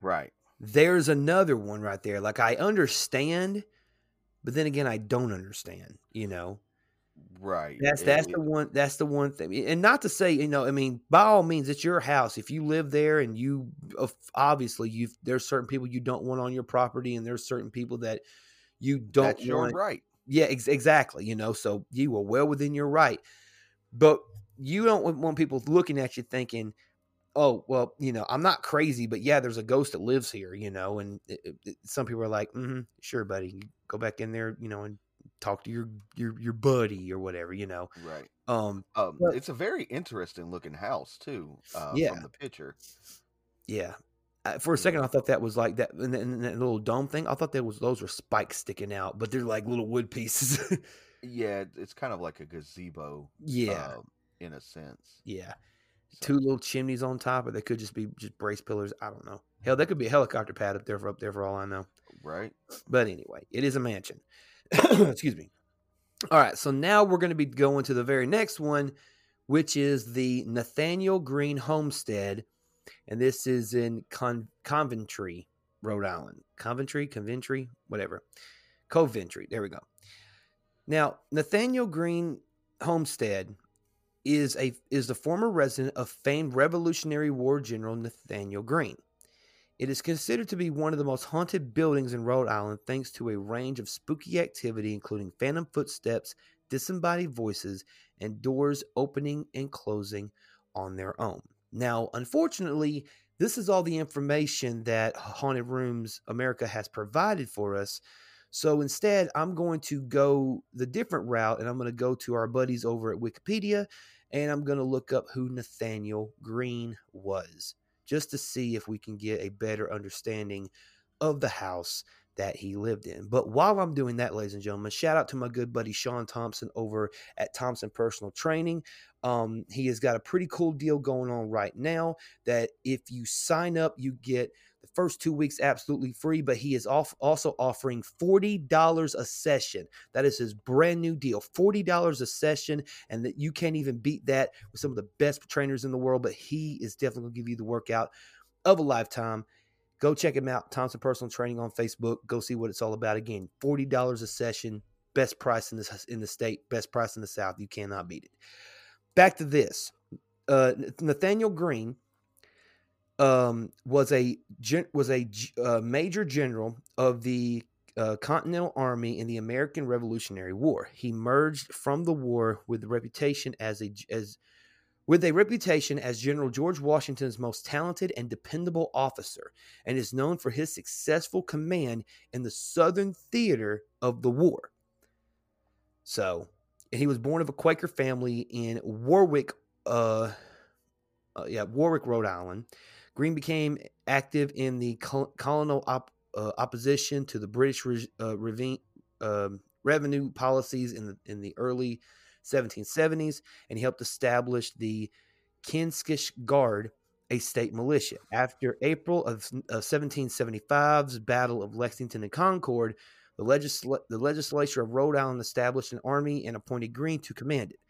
Speaker 2: right.
Speaker 1: There's another one right there. Like I understand, but then again I don't understand, you know.
Speaker 2: Right.
Speaker 1: That's that's
Speaker 2: it-
Speaker 1: the one that's the one thing. And not to say, you know, I mean, by all means, it's your house. If you live there and you obviously you there's certain people you don't want on your property and there's certain people that you don't
Speaker 2: that's your right.
Speaker 1: Yeah, ex- exactly. You know, so you are well within your right, but you don't want- want people looking at you thinking, "Oh, well, you know, I'm not crazy, but yeah, there's a ghost that lives here." You know, and it, it- it- some people are like, mm-hmm, "Sure, buddy, go back in there, you know, and talk to your your your buddy or whatever." You know,
Speaker 2: Right.
Speaker 1: um,
Speaker 2: Um,
Speaker 1: But-
Speaker 2: it's a very interesting looking house too. Uh,
Speaker 1: Yeah.
Speaker 2: From the picture.
Speaker 1: yeah. For a second, I thought that was like that, and, and that little dome thing. I thought that was those were spikes sticking out, but they're like little wood pieces.
Speaker 2: Yeah, it's kind of like a gazebo.
Speaker 1: yeah,
Speaker 2: um, in a sense.
Speaker 1: yeah.
Speaker 2: So-
Speaker 1: two little chimneys on top, or they could just be just brace pillars. I don't know. Hell, that could be a helicopter pad up there for up there for all I know.
Speaker 2: Right.
Speaker 1: But anyway, it is a mansion. Excuse me. All right, so now we're going to be going to the very next one, which is the Nathaniel Greene Homestead, and this is in Con- Coventry, Rhode Island. Coventry, Coventry, whatever. Coventry. There we go. Now, Nathaniel Greene Homestead is a is the former resident of famed Revolutionary War General Nathaniel Greene. It is considered to be one of the most haunted buildings in Rhode Island thanks to a range of spooky activity, including phantom footsteps, disembodied voices, and doors opening and closing on their own. Now, unfortunately, this is all the information that Haunted Rooms America has provided for us. So instead, I'm going to go the different route and I'm going to go to our buddies over at Wikipedia and I'm going to look up who Nathaniel Greene was just to see if we can get a better understanding of the house that he lived in. But while I'm doing that, ladies and gentlemen, shout out to my good buddy Sean Thompson over at Thompson Personal Training. Um, he has got a pretty cool deal going on right now that if you sign up, you get the first two weeks absolutely free, but he is off also offering $40 a session. That is his brand new deal $40 a session, and that you can't even beat that with some of the best trainers in the world. But he is definitely going to give you the workout of a lifetime. Go check him out, Thompson Personal Training on Facebook. Go see what it's all about. Again, $40 a session, best price in the, in the state, best price in the South. You cannot beat it. Back to this. Uh, Nathaniel Greene um, was a was a uh, major general of the uh, Continental Army in the American Revolutionary War. He merged from the war with a reputation as a as with a reputation as General George Washington's most talented and dependable officer, and is known for his successful command in the Southern theater of the war. So, he was born of a Quaker family in Warwick, uh, uh yeah, Warwick, Rhode Island. Greene became active in the col- colonial op- uh, opposition to the British re- uh, reven- um revenue policies in the in the early 1770s, and he helped establish the Kentish Guard, a state militia. After April of, of 1775's Battle of Lexington and Concord, the, legisl- the legislature of Rhode Island established an army and appointed Greene to command it.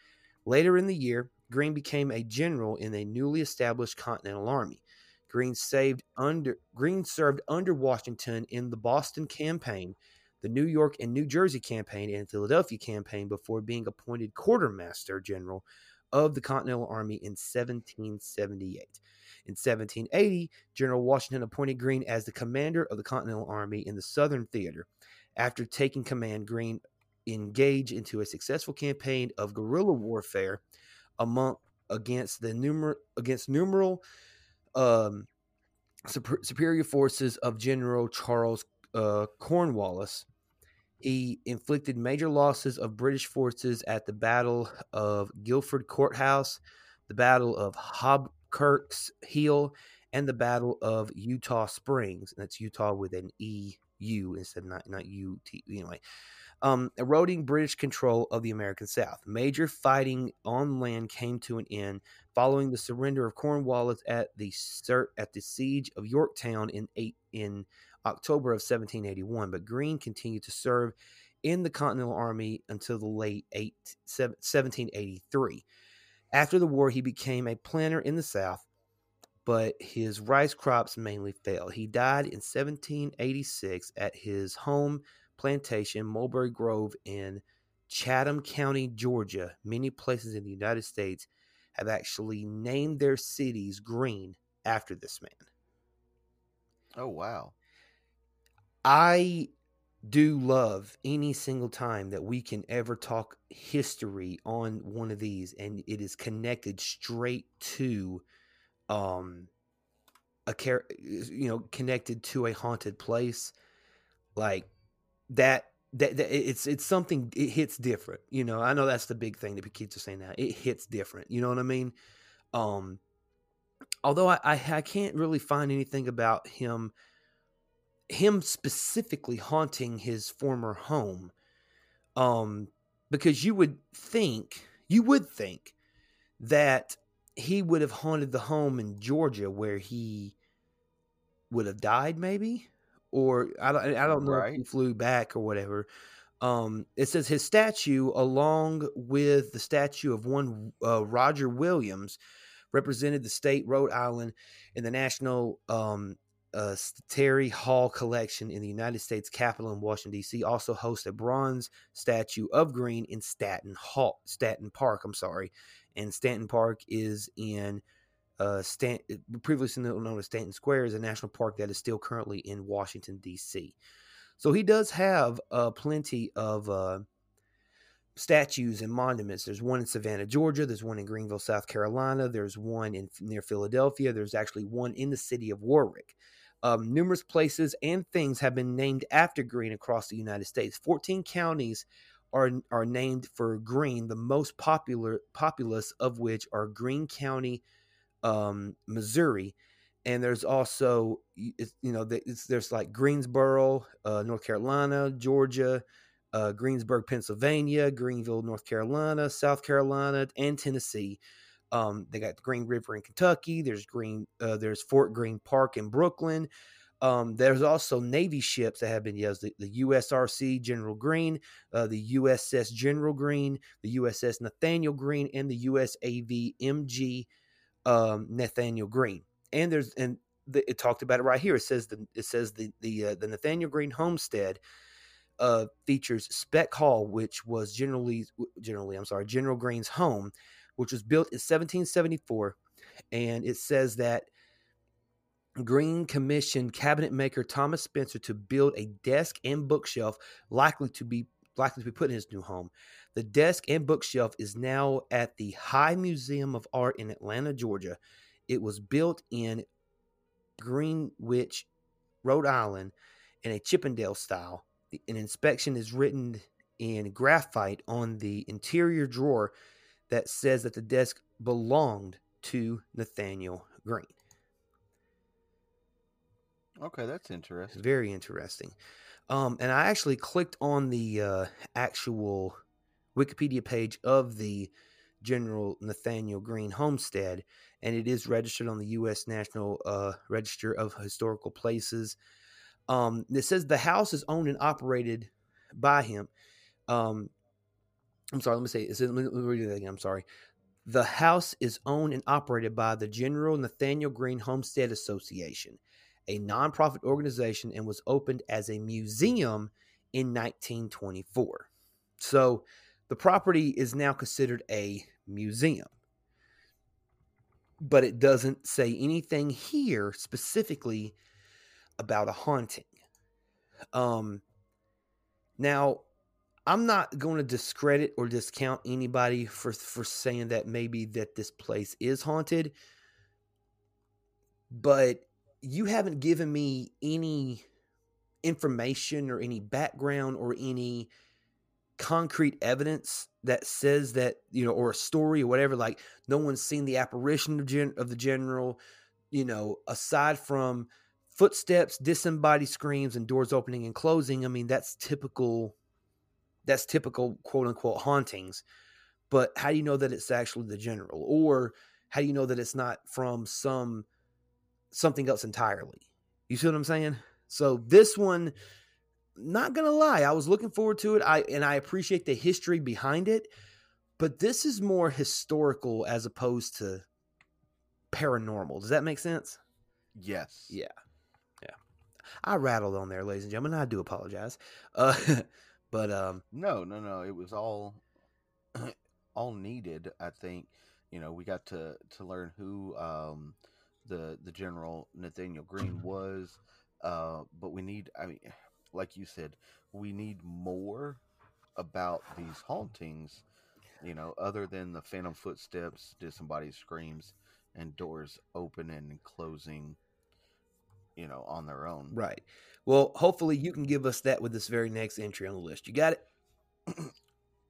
Speaker 1: Later in the year, Greene became a general in a newly established Continental Army. Greene saved under Greene served under Washington in the Boston campaign, the New York and New Jersey campaign, and Philadelphia campaign before being appointed quartermaster general of the Continental Army in 1778. In 1780, General Washington appointed Greene as the commander of the Continental Army in the Southern Theater. After taking command, Greene engaged into a successful campaign of guerrilla warfare among against the numer against numeral um, super, superior forces of General Charles uh, Cornwallis. He inflicted major losses of British forces at the Battle of Guilford Courthouse, the Battle of Hobkirk's Hill, and the Battle of Eutaw Springs. That's Eutaw with an E U instead of not, not U T. Anyway, um, eroding British control of the American South. Major fighting on land came to an end following the surrender of Cornwallis at the at the siege of Yorktown in eight in October of 1781. But Greene continued to serve in the Continental Army until the late eight, 1783. After the war, he became a planter in the South, but his rice crops mainly failed. He died in 1786 at his home plantation, Mulberry Grove, in Chatham County, Georgia, many places in the United States have actually named their cities green after this man.
Speaker 2: Oh wow.
Speaker 1: I do love any single time that we can ever talk history on one of these and it is connected straight to um a care you know connected to a haunted place. Like that that, that it's it's something it hits different you know? I know that's the big thing that kids are saying now. It hits different you know what i mean? Um although i i, I can't really find anything about him him specifically haunting his former home um because you would think you would think that he would have haunted the home in Georgia where he would have died maybe or I don't I don't know
Speaker 2: Right.
Speaker 1: if he flew back or whatever um it says his statue along with the statue of one uh, Roger Williams represented the state Rhode Island in the National um uh, Terry Hall collection in the United States Capitol in Washington D.C. also hosts a bronze statue of Greene in Staten Hall, Staten Park. I'm sorry, and Staten Park is in uh, Stan, previously known as Stanton Square, is a national park that is still currently in Washington D.C. So he does have uh, plenty of uh, statues and monuments. There's one in Savannah, Georgia. There's one in Greenville, South Carolina. There's one in near Philadelphia. There's actually one in the city of Warwick. Um, numerous places and things have been named after Greene across the United States. 14 counties are are named for Greene, the most popular populous of which are Greene County, um, Missouri, and there's also you know there's like Greensboro, uh, North Carolina, Georgia, uh, Greensburg, Pennsylvania, Greenville, North Carolina, South Carolina, and Tennessee. Um, they got the Green River in Kentucky. There's Green. Uh, there's Fort Greene Park in Brooklyn. Um, there's also Navy ships that have been used: the, the USRC General Greene, uh, the USS General Greene, the USS Nathaniel Greene, and the USAV MG um, Nathaniel Greene. And there's and the, it talked about it right here. It says the it says the the uh, the Nathaniel Greene homestead uh, features Spell Hall, which was generally generally I'm sorry General Greene's home which was built in 1774. And it says that Greene commissioned cabinet maker Thomas Spencer to build a desk and bookshelf likely to be likely to be put in his new home. The desk and bookshelf is now at the High Museum of Art in Atlanta, Georgia. It was built in Greenwich, Rhode Island, in a Chippendale style. An inspection is written in graphite on the interior drawer that says that the desk belonged to Nathaniel Greene.
Speaker 2: Okay, that's interesting.
Speaker 1: Very interesting. Um, and I actually clicked on the uh, actual Wikipedia page of the General Nathaniel Greene homestead, and it is registered on the U.S. National uh, Register of Historical Places. Um, it says the house is owned and operated by him. Um, I'm sorry, let me say it. Let me, let me read it again. I'm sorry. The house is owned and operated by the General Nathaniel Greene Homestead Association, a nonprofit organization, and was opened as a museum in 1924. So the property is now considered a museum. But it doesn't say anything here specifically about a haunting. Um, now, I'm not going to discredit or discount anybody for for saying that maybe that this place is haunted, but you haven't given me any information or any background or any concrete evidence that says that you know or a story or whatever like no one's seen the apparition of, gen- of the general you know aside from footsteps disembodied screams and doors opening and closing i mean that's typical that's typical quote unquote hauntings. But how do you know that it's actually the general? Or how do you know that it's not from some something else entirely? You see what I'm saying? So this one, not gonna lie, I was looking forward to it. I and I appreciate the history behind it, but this is more historical as opposed to paranormal. Does that make sense?
Speaker 2: Yes.
Speaker 1: Yeah. Yeah. I rattled on there, ladies and gentlemen. I do apologize. Uh But um,
Speaker 2: No, no, no. It was all all needed. I think. You know, we got to to learn who um, the the General Nathaniel Greene was. Uh, but we need. I mean, like you said, we need more about these hauntings. You know, other than the phantom footsteps, disembodied screams, and doors opening and closing. You know, on their own.
Speaker 1: right. Well, hopefully you can give us that with this very next entry on the list. You got it.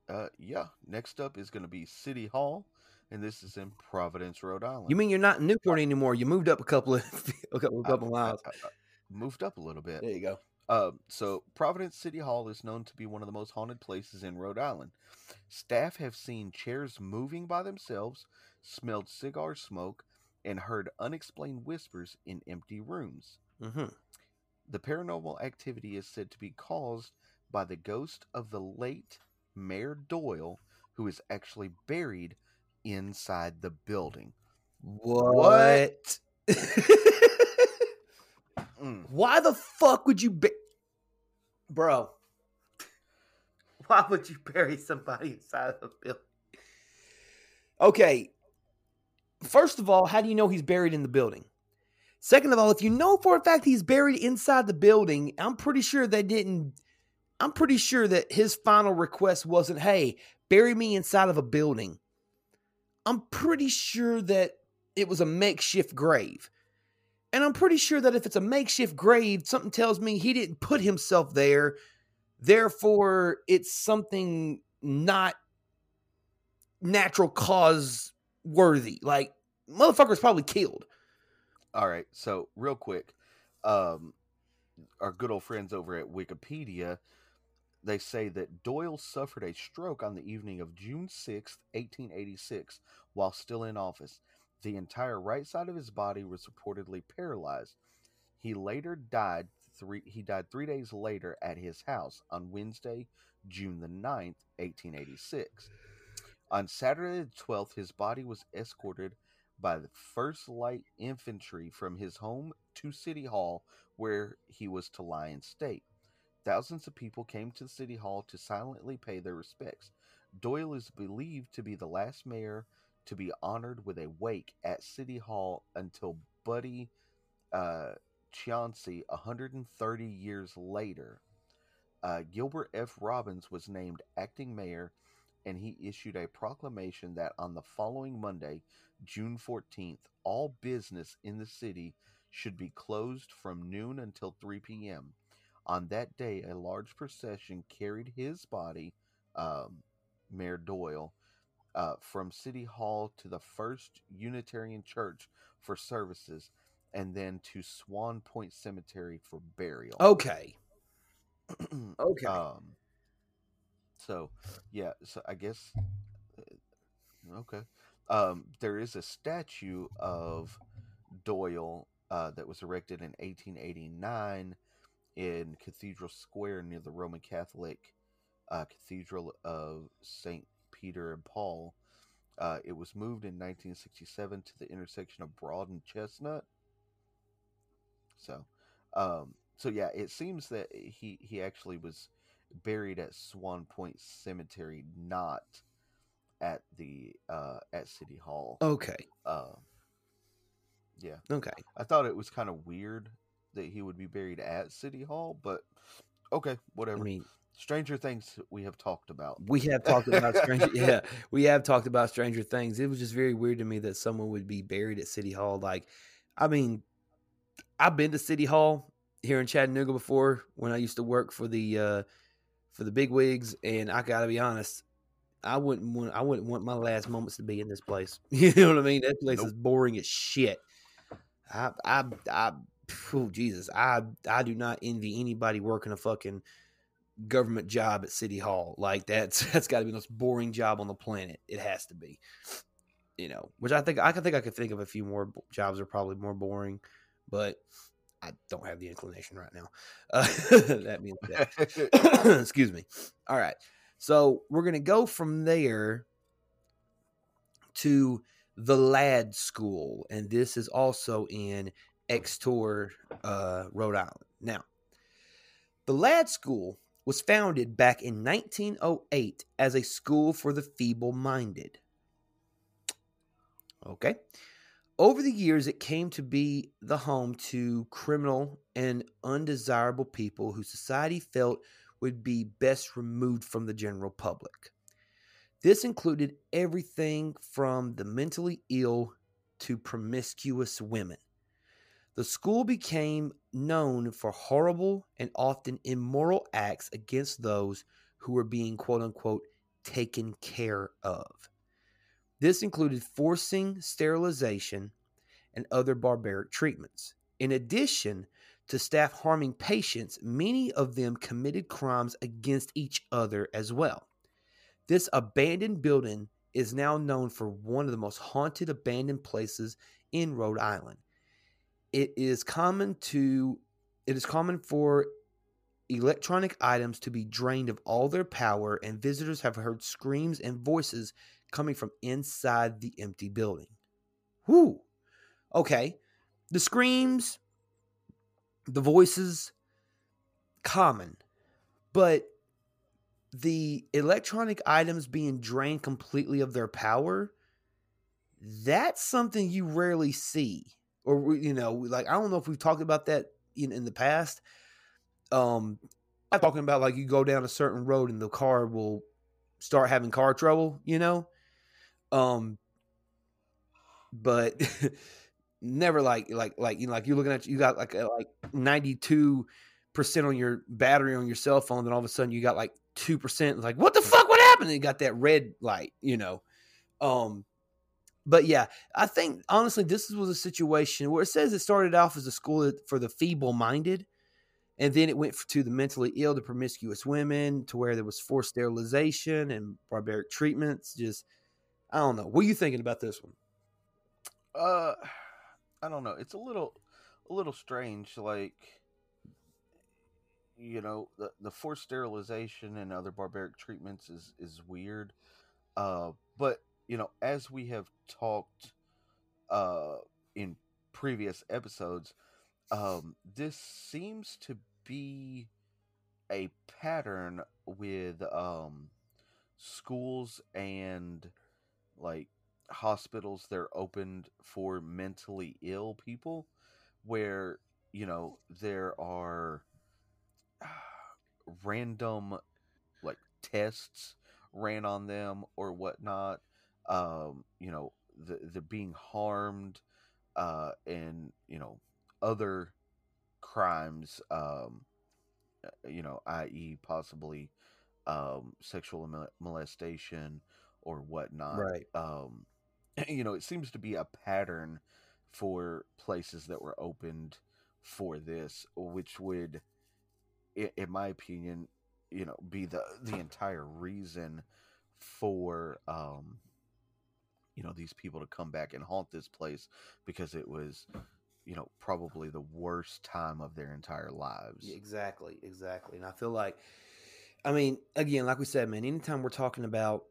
Speaker 2: Uh, yeah. Next up is going to be City Hall, and this is in Providence, Rhode Island.
Speaker 1: You mean you're not in Newport anymore? You moved up a couple of a couple, a couple
Speaker 2: I-
Speaker 1: miles.
Speaker 2: I- I moved up a little bit.
Speaker 1: There you go.
Speaker 2: Um, so Providence City Hall is known to be one of the most haunted places in Rhode Island. Staff have seen chairs moving by themselves, smelled cigar smoke, and heard unexplained whispers in empty rooms.
Speaker 1: Mm-hmm.
Speaker 2: The paranormal activity is said to be caused by the ghost of the late Mayor Doyle, who is actually buried inside the building.
Speaker 1: What?
Speaker 2: Mm.
Speaker 1: Why the fuck would you be, bro? Why would you bury somebody inside of a building? Okay. First of all, how do you know he's buried in the building? Second of all, if you know for a fact he's buried inside the building, I'm pretty sure they didn't. I'm pretty sure that his final request wasn't, hey, bury me inside of a building. I'm pretty sure that it was a makeshift grave. And I'm pretty sure that if it's a makeshift grave, something tells me he didn't put himself there. Therefore, it's something not natural cause worthy. Like, motherfucker's probably killed.
Speaker 2: All right, so real quick, um, our good old friends over at Wikipedia, they say that Doyle suffered a stroke on the evening of June sixth, 1886, while still in office. The entire right side of his body was reportedly paralyzed. He later died three he died 3 days later at his house on Wednesday, June the 9th, 1886. On Saturday the 12th, his body was escorted by the First Light Infantry from his home to City Hall, where he was to lie in state. Thousands of people came to City Hall to silently pay their respects. Doyle is believed to be the last mayor to be honored with a wake at City Hall until Buddy uh, Cianci 130 years later. Uh, Gilbert F. Robbins was named acting mayor, and he issued a proclamation that on the following Monday, June 14th, all business in the city should be closed from noon until 3 p.m. On that day, a large procession carried his body, um, Mayor Doyle, uh, from City Hall to the First Unitarian Church for services, and then to Swan Point Cemetery for burial.
Speaker 1: Okay. Okay.
Speaker 2: Um. So, yeah. So I guess. uh, Okay. Um. There is a statue of Doyle uh, that was erected in 1889 in Cathedral Square near the Roman Catholic uh, Cathedral of Saint Peter and Paul. Uh, it was moved in 1967 to the intersection of Broad and Chestnut. So, um, so yeah, it seems that he he actually was buried at Swan Point Cemetery, not at the uh, at City Hall.
Speaker 1: okay.
Speaker 2: Uh, yeah,
Speaker 1: Okay.
Speaker 2: I thought it was kind of weird that he would be buried at City Hall, but okay, whatever.
Speaker 1: I mean,
Speaker 2: Stranger things we have talked about.
Speaker 1: we have talked about Stranger. yeah, we have talked about Stranger Things. It was just very weird to me that someone would be buried at City Hall. Like, I mean, I've been to City Hall here in Chattanooga before when I used to work for the uh for the big wigs, and I gotta be honest, I wouldn't want I wouldn't want my last moments to be in this place. You know what I mean? That place is boring as shit. I I I oh Jesus, I I do not envy anybody working a fucking government job at City Hall. Like that's that's got to be the most boring job on the planet. It has to be. You know, which I think I can think I could think of a few more jobs are probably more boring, but I don't have the inclination right now. Uh, that means that. Excuse me. All right. So we're going to go from there to the Ladd School. And this is also in Exeter, uh, Rhode Island. Now, the Ladd School was founded back in 1908 as a school for the feeble minded. Okay. Over the years, it came to be the home to criminal and undesirable people who society felt would be best removed from the general public. This included everything from the mentally ill to promiscuous women. The school became known for horrible and often immoral acts against those who were being quote unquote taken care of. This included forcing sterilization and other barbaric treatments. In addition to staff harming patients, many of them committed crimes against each other as well. This abandoned building is now known for one of the most haunted abandoned places in Rhode Island. It is common to it is common for electronic items to be drained of all their power and visitors have heard screams and voices coming from inside the empty building. Whoo. Okay. The screams, the voices, common. But the electronic items being drained completely of their power, that's something you rarely see. Or, you know, like, I don't know if we've talked about that in, in the past. Um, I'm talking about like you go down a certain road and the car will start having car trouble, you know? Um, but never like like like you know, like you're looking at you got like a, like 92 percent on your battery on your cell phone, then all of a sudden you got like two percent. Like what the fuck? What happened? And you got that red light, you know. Um, but yeah, I think honestly this was a situation where it says it started off as a school for the feeble-minded, and then it went to the mentally ill, the promiscuous women, to where there was forced sterilization and barbaric treatments. Just I don't know. What are you thinking about this one?
Speaker 2: Uh, I don't know. It's a little, a little strange. Like, you know, the the forced sterilization and other barbaric treatments is is weird. Uh, but you know, as we have talked, uh, in previous episodes, um, this seems to be a pattern with um schools and like hospitals they're opened for mentally ill people where you know there are random like tests ran on them or whatnot um you know the the being harmed uh and you know other crimes um uh, you know i.e possibly um sexual molestation or whatnot.
Speaker 1: Right.
Speaker 2: Um, you know, it seems to be a pattern for places that were opened for this, which would, in, in my opinion, you know, be the the entire reason for um, you know, these people to come back and haunt this place because it was you know probably the worst time of their entire lives
Speaker 1: exactly exactly and i feel like i mean again like we said man anytime we're talking about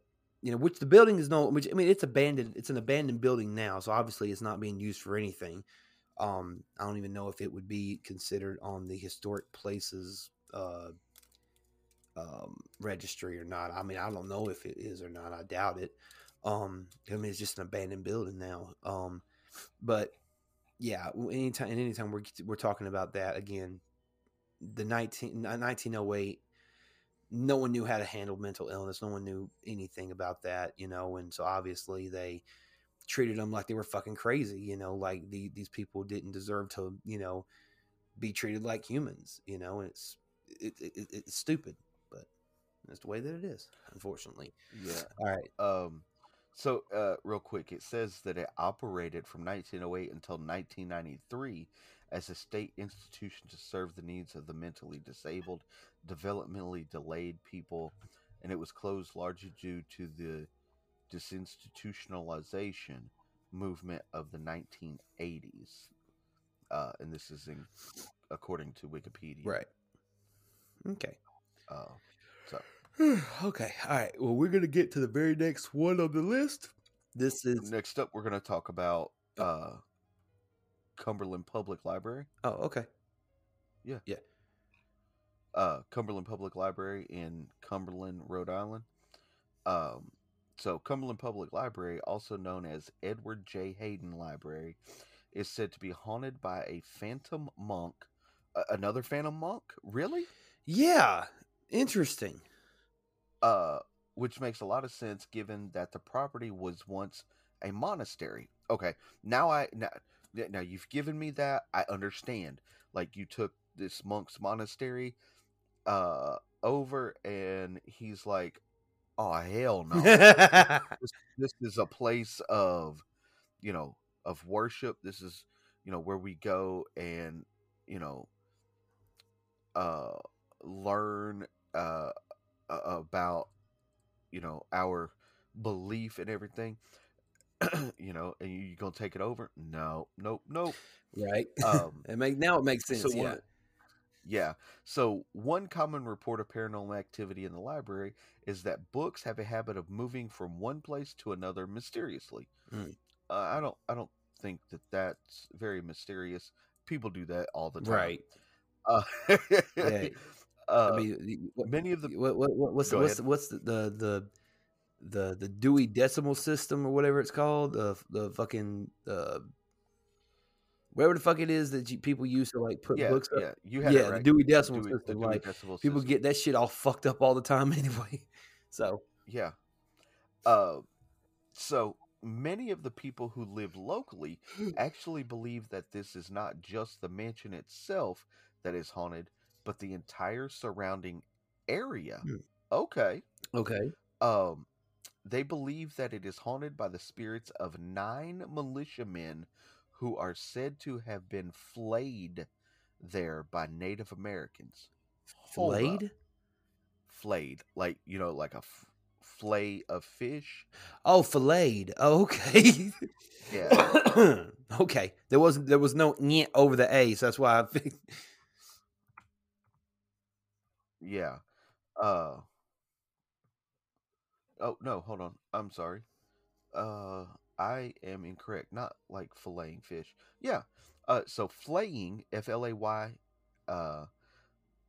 Speaker 1: you know, which the building is no, which I mean, it's abandoned. It's an abandoned building now, so obviously it's not being used for anything. Um, I don't even know if it would be considered on the historic places uh, um, registry or not. I mean, I don't know if it is or not. I doubt it. Um, I mean, it's just an abandoned building now. Um, but yeah, anytime, anytime we're we're talking about that again, the 19, 1908 no one knew how to handle mental illness. No one knew anything about that, you know, and so obviously they treated them like they were fucking crazy, you know, like the, these people didn't deserve to, you know, be treated like humans, you know, and it's it, it, it's stupid, but that's the way that it is, unfortunately.
Speaker 2: Yeah.
Speaker 1: All right.
Speaker 2: Um. So, uh, real quick, it says that it operated from 1908 until 1993 as a state institution to serve the needs of the mentally disabled, developmentally delayed people, and it was closed largely due to the disinstitutionalization movement of the 1980s. Uh, and this is in according to Wikipedia.
Speaker 1: Right. Okay.
Speaker 2: Uh, so.
Speaker 1: okay. All right. Well, we're gonna get to the very next one on the list. This is
Speaker 2: next up. We're gonna talk about uh, Cumberland Public Library.
Speaker 1: Oh, okay.
Speaker 2: Yeah.
Speaker 1: Yeah.
Speaker 2: uh, Cumberland Public Library in Cumberland, Rhode Island. Um, so, Cumberland Public Library, also known as Edward J. Hayden Library, is said to be haunted by a phantom monk. Uh, another phantom monk? Really?
Speaker 1: Yeah, interesting.
Speaker 2: Uh, which makes a lot of sense given that the property was once a monastery. Okay, now I now, now you've given me that. I understand. Like you took this monk's monastery uh over and he's like oh hell no this, this is a place of you know of worship this is you know where we go and you know uh learn uh about you know our belief and everything you know and you, you gonna take it over no nope nope
Speaker 1: right
Speaker 2: um
Speaker 1: it make now it makes sense
Speaker 2: so
Speaker 1: yeah
Speaker 2: one, yeah. So, one common report of paranormal activity in the library is that books have a habit of moving from one place to another mysteriously.
Speaker 1: Mm.
Speaker 2: Uh, I don't. I don't think that that's very mysterious. People do that all the time.
Speaker 1: right
Speaker 2: Uh,
Speaker 1: yeah
Speaker 2: uh,
Speaker 1: i mean what,
Speaker 2: many of the
Speaker 1: what, what, what- what's the, what's
Speaker 2: ahead.
Speaker 1: what's the, the the the the Dewey Decimal System or whatever it's called the the fucking uh whatever the fuck it is that you, people use to like put
Speaker 2: yeah,
Speaker 1: books up
Speaker 2: yeah, you had
Speaker 1: yeah
Speaker 2: right.
Speaker 1: the Dewey Decimal
Speaker 2: Dewey-
Speaker 1: System
Speaker 2: Dewey
Speaker 1: like
Speaker 2: Decimal
Speaker 1: people
Speaker 2: System.
Speaker 1: get that shit all fucked up all the time anyway so
Speaker 2: Yeah. Uh, so many of the people who live locally actually believe that this is not just the mansion itself that is haunted, but the entire surrounding area.
Speaker 1: Hmm.
Speaker 2: Okay.
Speaker 1: okay
Speaker 2: Um, they believe that it is haunted by the spirits of nine militiamen who are said to have been flayed there by Native Americans.
Speaker 1: Flayed
Speaker 2: Flayed, like you know, like a f- flay of fish.
Speaker 1: oh filleted oh, okay
Speaker 2: Yeah.
Speaker 1: okay there wasn't there was no over the a so that's why I think
Speaker 2: Yeah. Uh Oh, no, hold on. I'm sorry. Uh I am incorrect. Not like filleting fish. Yeah. Uh so flaying, F L A Y uh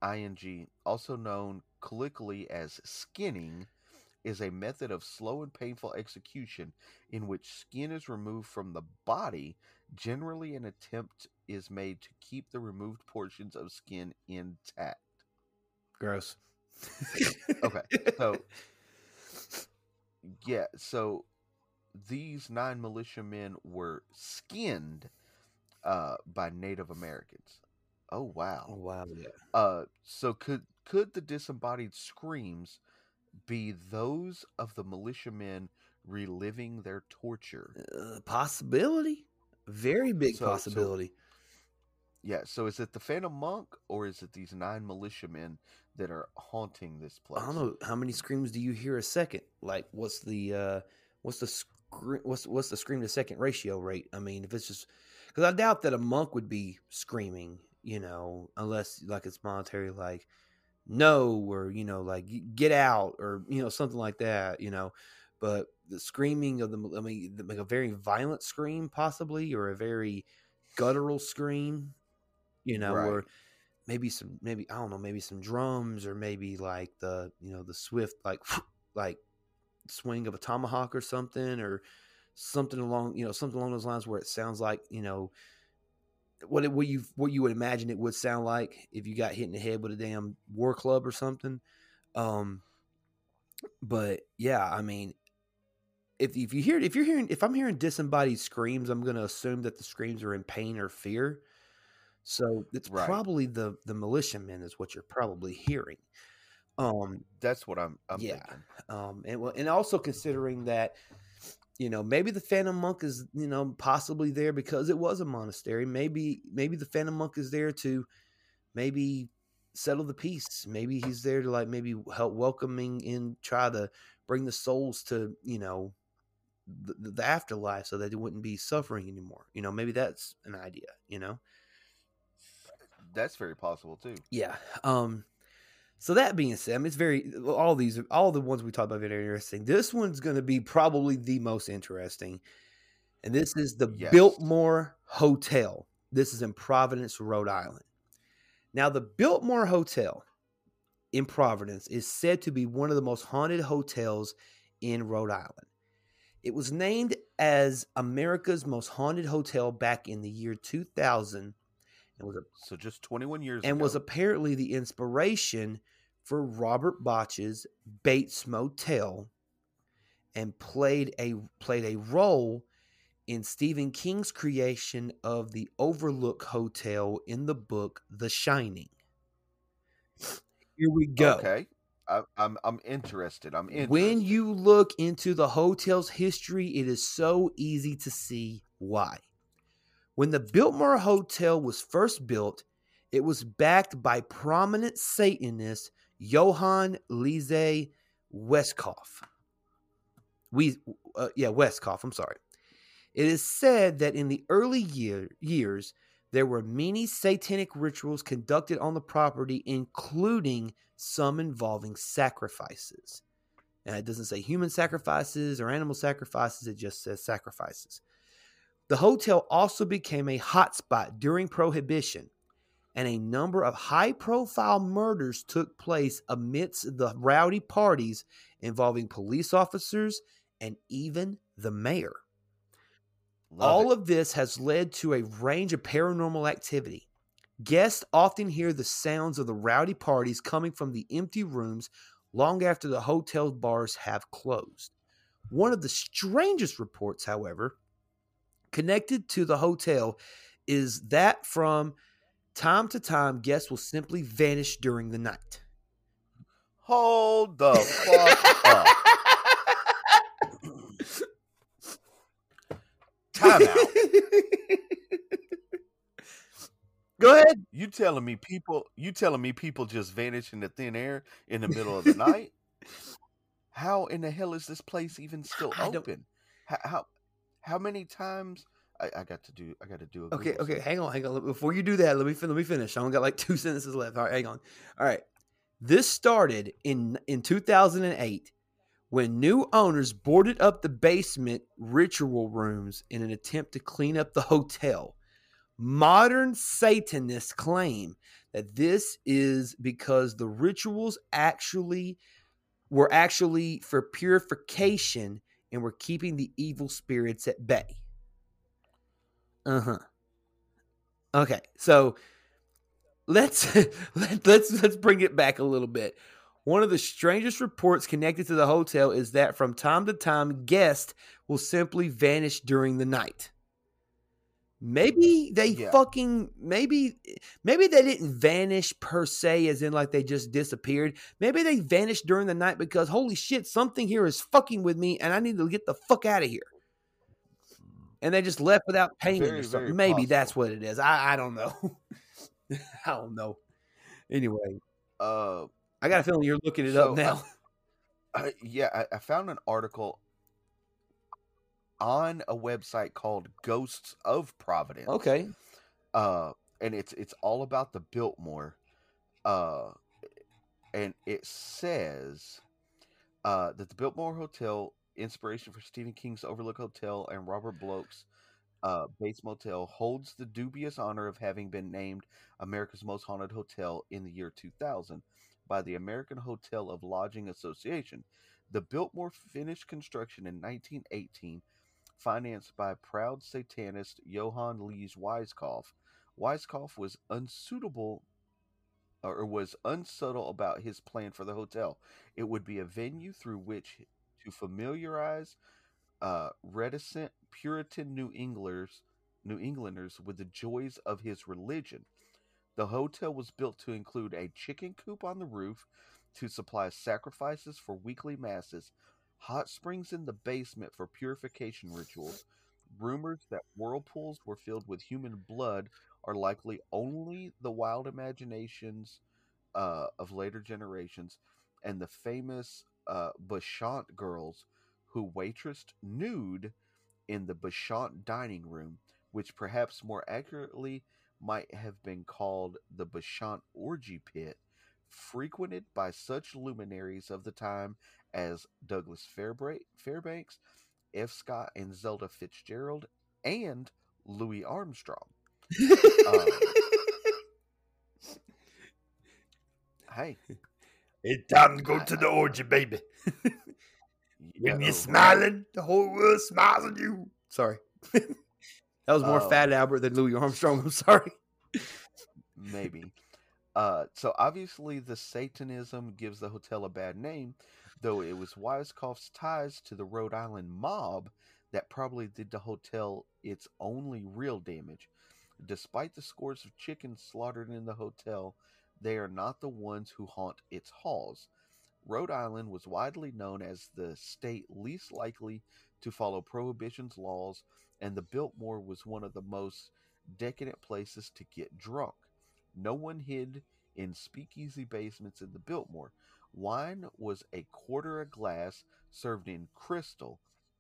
Speaker 2: I N G, also known colloquially as skinning, is a method of slow and painful execution in which skin is removed from the body. Generally, an attempt is made to keep the removed portions of skin intact.
Speaker 1: gross
Speaker 2: Okay, so yeah, so these nine militiamen were skinned uh, by Native Americans. Oh
Speaker 1: oh
Speaker 2: wow.
Speaker 1: wow yeah
Speaker 2: Uh, so could could the disembodied screams be those of the militiamen reliving their torture?
Speaker 1: uh, possibility very big
Speaker 2: So- so-
Speaker 1: possibility
Speaker 2: Yeah. So is it the Phantom Monk or is it these nine militiamen that are haunting this place?
Speaker 1: I don't know how many screams do you hear a second. Like, what's the uh, what's the scre- what's what's the scream to second ratio rate? I mean, if it's just because I doubt that a monk would be screaming, you know, unless like it's monetary, like no, or you know, like get out, or you know, something like that, you know. But the screaming of the, I mean, like a very violent scream, possibly, or a very guttural scream, you know,
Speaker 2: Right.
Speaker 1: or maybe some maybe I don't know, maybe some drums or maybe like the you know the swift like like swing of a tomahawk or something or something along you know something along those lines where it sounds like you know what it, what you what you would imagine it would sound like if you got hit in the head with a damn war club or something. Um, but yeah, I mean, if if you hear if you're hearing if I'm hearing disembodied screams, I'm going to assume that the screams are in pain or fear. So it's
Speaker 2: Right.
Speaker 1: probably the the militiamen is what you're probably hearing. Um,
Speaker 2: That's what I'm. I'm
Speaker 1: Yeah.
Speaker 2: thinking.
Speaker 1: um, and well, and also considering that, you know, maybe the Phantom Monk is, you know, possibly there because it was a monastery. Maybe, maybe the Phantom Monk is there to maybe settle the peace. Maybe he's there to like maybe help welcoming in, try to bring the souls to, you know, the, the afterlife so that they wouldn't be suffering anymore. You know, maybe that's an idea. You know.
Speaker 2: That's very possible too.
Speaker 1: Yeah. Um. So that being said, I mean, it's very all these all the ones we talked about are very interesting. This one's going to be probably the most interesting, and this is the
Speaker 2: Yes.
Speaker 1: Biltmore Hotel. This is in Providence, Rhode Island. Now, the Biltmore Hotel in Providence is said to be one of the most haunted hotels in Rhode Island. It was named as America's most haunted hotel back in the year 2000 and was a,
Speaker 2: So just 21 years
Speaker 1: and
Speaker 2: ago.
Speaker 1: was apparently the inspiration for Robert Bloch's Bates Motel and played a played a role in Stephen King's creation of the Overlook Hotel in the book The Shining. Here we go.
Speaker 2: Okay. I, I'm I'm interested. I'm interested.
Speaker 1: When you look into the hotel's history, it is so easy to see why. When the Biltmore Hotel was first built, it was backed by prominent Satanist Johann Lise Westkoff. We, uh, yeah, Westkoff. I'm sorry. It is said that in the early year, years, there were many satanic rituals conducted on the property, including some involving sacrifices. And it doesn't say human sacrifices or animal sacrifices, it just says sacrifices. The hotel also became a hotspot during Prohibition, and a number of high profile murders took place amidst the rowdy parties involving police officers and even the mayor.
Speaker 2: Love
Speaker 1: All
Speaker 2: it.
Speaker 1: of this has led to a range of paranormal activity. Guests often hear the sounds of the rowdy parties coming from the empty rooms long after the hotel's bars have closed. One of the strangest reports, however, connected to the hotel is that from time to time, guests will simply vanish during the night.
Speaker 2: Hold the fuck up. Time out.
Speaker 1: Go ahead.
Speaker 2: You telling me people? You telling me people just vanish into thin air in the middle of the night? How in the hell is this place even still
Speaker 1: I
Speaker 2: open? How how, how many times? I, I got to do. I got to do a.
Speaker 1: Okay,
Speaker 2: Google
Speaker 1: okay,
Speaker 2: search.
Speaker 1: hang on, hang on. Before you do that, let me fin- let me finish. I only got like two sentences left. All right, hang on. All right, this started in in 2008 when new owners boarded up the basement ritual rooms in an attempt to clean up the hotel. Modern Satanists claim that this is because the rituals actually were actually for purification and we're keeping the evil spirits at bay. Uh huh. Okay, so let's let, let's let's bring it back a little bit. One of the strangest reports connected to the hotel is that from time to time, guests will simply vanish during the night. Maybe they
Speaker 2: Yeah.
Speaker 1: fucking maybe maybe they didn't vanish per se, as in like they just disappeared. Maybe they vanished during the night because holy shit, something here is fucking with me, and I need to get the fuck out of here. And they just left without paying
Speaker 2: Very,
Speaker 1: or something. Maybe that's what it is. I I don't know. I don't know. Anyway,
Speaker 2: Uh,
Speaker 1: I got a feeling you're looking it
Speaker 2: So,
Speaker 1: up now.
Speaker 2: I, yeah, I, I found an article on a website called Ghosts of Providence.
Speaker 1: okay.
Speaker 2: uh and it's it's all about the biltmore uh and it says uh that the biltmore hotel inspiration for stephen king's overlook hotel and robert bloch's uh bates motel holds the dubious honor of having been named america's most haunted hotel in the year 2000 by the american hotel of lodging association the biltmore finished construction in 1918 financed by proud satanist johann lees weiskopf Weiskopf was unsuitable or was unsubtle about his plan for the hotel. It would be a venue through which to familiarize uh, reticent Puritan New Englanders, New Englanders with the joys of his religion. The hotel was built to include a chicken coop on the roof to supply sacrifices for weekly masses, hot springs in the basement for purification rituals. Rumors that whirlpools were filled with human blood are likely only the wild imaginations uh, of later generations, and the famous uh, Bacchante girls who waitressed nude in the Bacchante dining room, which perhaps more accurately might have been called the Bacchante orgy pit, frequented by such luminaries of the time as Douglas Fairbanks, F. Scott and Zelda Fitzgerald, and Louis Armstrong. Um, hey,
Speaker 1: It's time to go to the orgy, baby. when you're smiling, the whole world smiles at you. Sorry. that was more
Speaker 2: Um,
Speaker 1: Fat Albert than Louis Armstrong. I'm sorry.
Speaker 2: maybe. Uh, so obviously, the Satanism gives the hotel a bad name, though it was Weiskopf's ties to the Rhode Island mob that probably did the hotel its only real damage. Despite the scores of chickens slaughtered in the hotel, they are not the ones who haunt its halls. Rhode Island was widely known as the state least likely to follow Prohibition's laws, and the Biltmore was one of the most decadent places to get drunk. No one hid in speakeasy basements in the Biltmore. Wine was a quarter a glass served in crystal.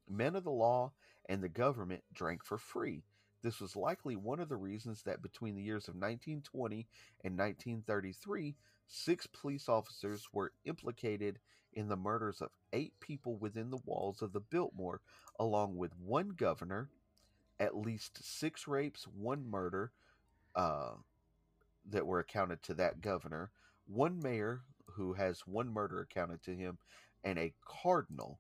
Speaker 2: Men of the law and the government drank for free. This was likely one of the reasons that between the years of 1920 and 1933, six police officers were implicated in the murders of eight people within the walls of the Biltmore, along with one governor, at least six rapes, one murder, uh, that were accounted to that governor, one mayor who has one murder accounted to him, and a cardinal.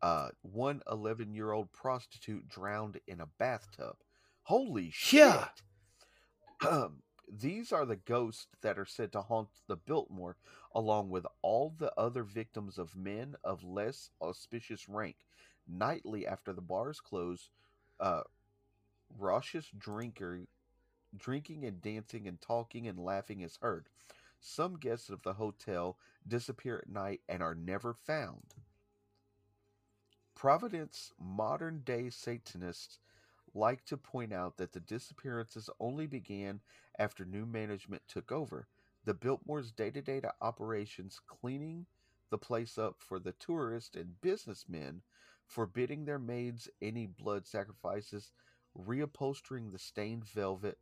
Speaker 2: Uh, one 11 year old prostitute drowned in a bathtub. Holy shit!
Speaker 1: Yeah.
Speaker 2: Um, these are the ghosts that are said to haunt the Biltmore, along with all the other victims of men of less auspicious rank. Nightly after the bars close, uh, raucous drinker, drinking and dancing and talking and laughing is heard. Some guests of the hotel disappear at night and are never found. Providence modern day Satanists like to point out that the disappearances only began after new management took over. The Biltmore's day to day operations cleaning the place up for the tourists and businessmen, forbidding their maids any blood sacrifices, reupholstering the stained velvet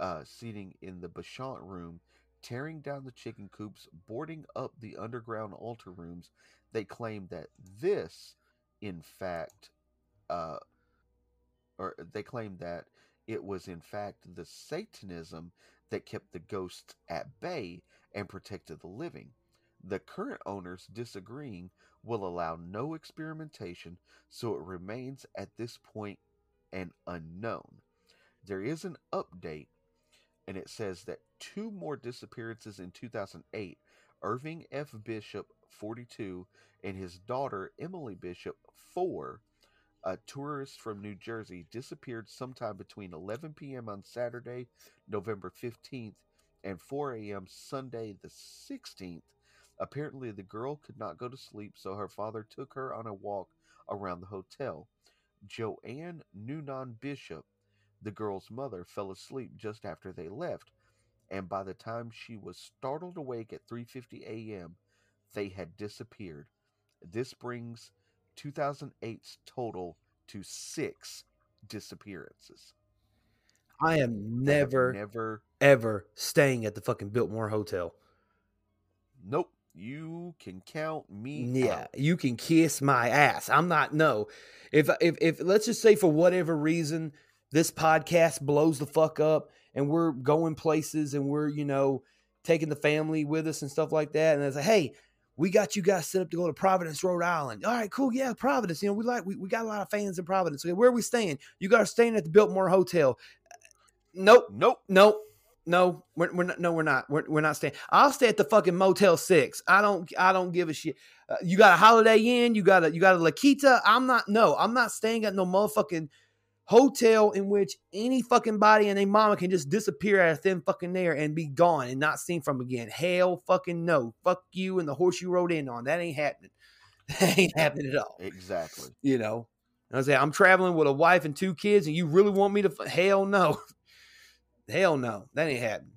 Speaker 2: uh, seating in the Bacchante room, tearing down the chicken coops, boarding up the underground altar rooms. They claim that this, in fact, uh, or they claim that it was in fact the Satanism that kept the ghosts at bay and protected the living. The current owners, disagreeing, will allow no experimentation, so it remains at this point an unknown. There is an update, and it says that two more disappearances in 2008 Irving F. Bishop, 42, and his daughter, Emily Bishop, 4, a tourist from New Jersey, disappeared sometime between 11 p.m. on Saturday, November 15th, and 4 a.m. Sunday, the 16th. Apparently, the girl could not go to sleep, so her father took her on a walk around the hotel. Joanne Noonan Bishop, the girl's mother, fell asleep just after they left, and by the time she was startled awake at 3:50 a.m., they had disappeared. This brings 2008's total to 6 disappearances.
Speaker 1: I am never,
Speaker 2: never
Speaker 1: ever staying at the fucking Biltmore Hotel.
Speaker 2: Nope, you can count me
Speaker 1: Yeah,
Speaker 2: out.
Speaker 1: you can kiss my ass. I'm not no. If if if let's just say for whatever reason this podcast blows the fuck up and we're going places and we're you know taking the family with us and stuff like that, and I say, hey, we got you guys set up to go to Providence, Rhode Island. All right, cool. Yeah, Providence. You know, we like we, we got a lot of fans in Providence. Okay, where are we staying? You guys are staying at the Biltmore Hotel. Nope.
Speaker 2: Nope.
Speaker 1: Nope. No, we're, we're not. No, we're not. We're, we're not staying. I'll stay at the fucking Motel Six. I don't. I don't give a shit. Uh, you got a Holiday Inn. You got a. You got a La. I'm not. No, I'm not staying at no motherfucking hotel in which any fucking body and a mama can just disappear out of thin fucking air and be gone and not seen from again. Hell, fucking no. Fuck you and the horse you rode in on. That ain't happening. That ain't happening at all.
Speaker 2: Exactly.
Speaker 1: You know. I was say I'm traveling with a wife and two kids, and you really want me to? f- Hell no. Hell no. That ain't happening.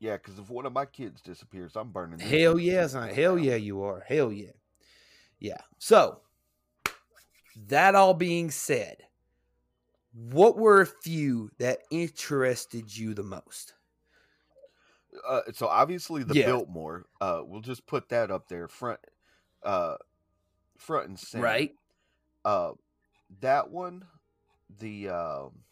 Speaker 2: Yeah, because if one of my kids disappears, I'm burning.
Speaker 1: Hell yeah, son. Hell yeah, you are. Hell yeah. Yeah. So, that all being said, what were a few that interested you the most?
Speaker 2: Uh, so obviously the
Speaker 1: Yeah.
Speaker 2: Biltmore. Uh, we'll just put that up there front, uh, front and center.
Speaker 1: Right?
Speaker 2: Uh, that one, the um,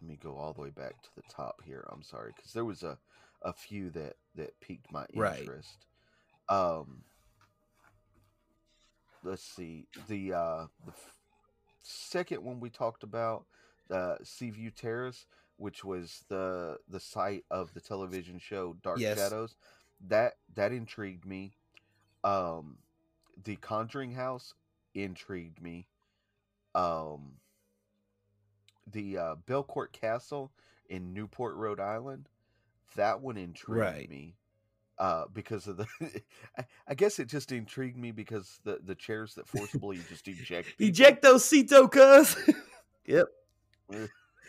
Speaker 2: let me go all the way back to the top here. I'm sorry, because there was a a few that that piqued my
Speaker 1: Right.
Speaker 2: interest. Um, let's see the uh the second one we talked about, uh, Seaview Terrace, which was the the site of the television show Dark
Speaker 1: Yes.
Speaker 2: Shadows. That that intrigued me. Um, the Conjuring House intrigued me. Um, the uh, Belcourt Castle in Newport, Rhode Island, that one intrigued
Speaker 1: Right.
Speaker 2: me. Uh, because of the, I, I guess it just intrigued me because the the chairs that forcibly just eject. people.
Speaker 1: Ejectocito, cuz. yep.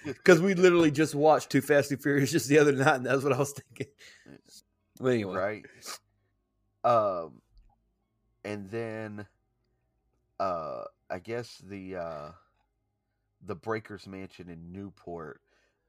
Speaker 1: Because we literally just watched Too Fast and Furious just the other night, and that's what I was thinking. But anyway,
Speaker 2: right? Um, and then, uh, I guess the uh, the Breakers Mansion in Newport,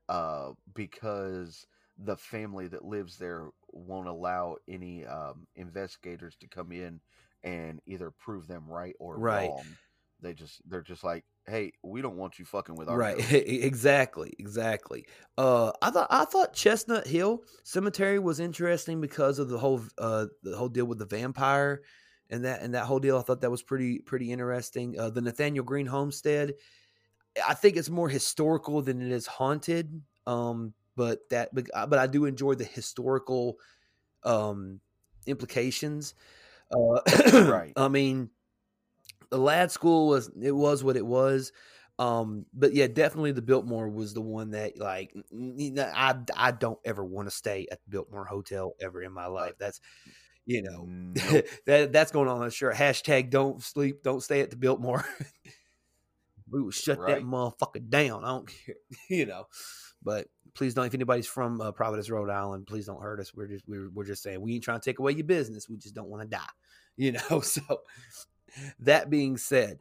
Speaker 2: uh, because the family that lives there won't allow any um, investigators to come in and either prove them right or
Speaker 1: Right.
Speaker 2: wrong. They just they're just like, hey, we don't want you fucking with our
Speaker 1: right? exactly, exactly. Uh, I thought I thought Chestnut Hill Cemetery was interesting because of the whole uh the whole deal with the vampire and that and that whole deal. I thought that was pretty pretty interesting. Uh, the Nathaniel Greene Homestead. I think it's more historical than it is haunted. Um, but that but, I- but I do enjoy the historical um implications. Uh,
Speaker 2: Right.
Speaker 1: I mean, the Ladd School was it was what it was. Um, but yeah, definitely the Biltmore was the one that like I I don't ever want to stay at the Biltmore Hotel ever in my life. That's you know
Speaker 2: Nope.
Speaker 1: that that's going on shirt. Hashtag don't sleep, don't stay at the Biltmore. we will shut that motherfucker down. I don't care, you know. But please don't. If anybody's from uh, Providence, Rhode Island, please don't hurt us. We're just we're, we're just saying we ain't trying to take away your business. We just don't want to die, you know. So that being said,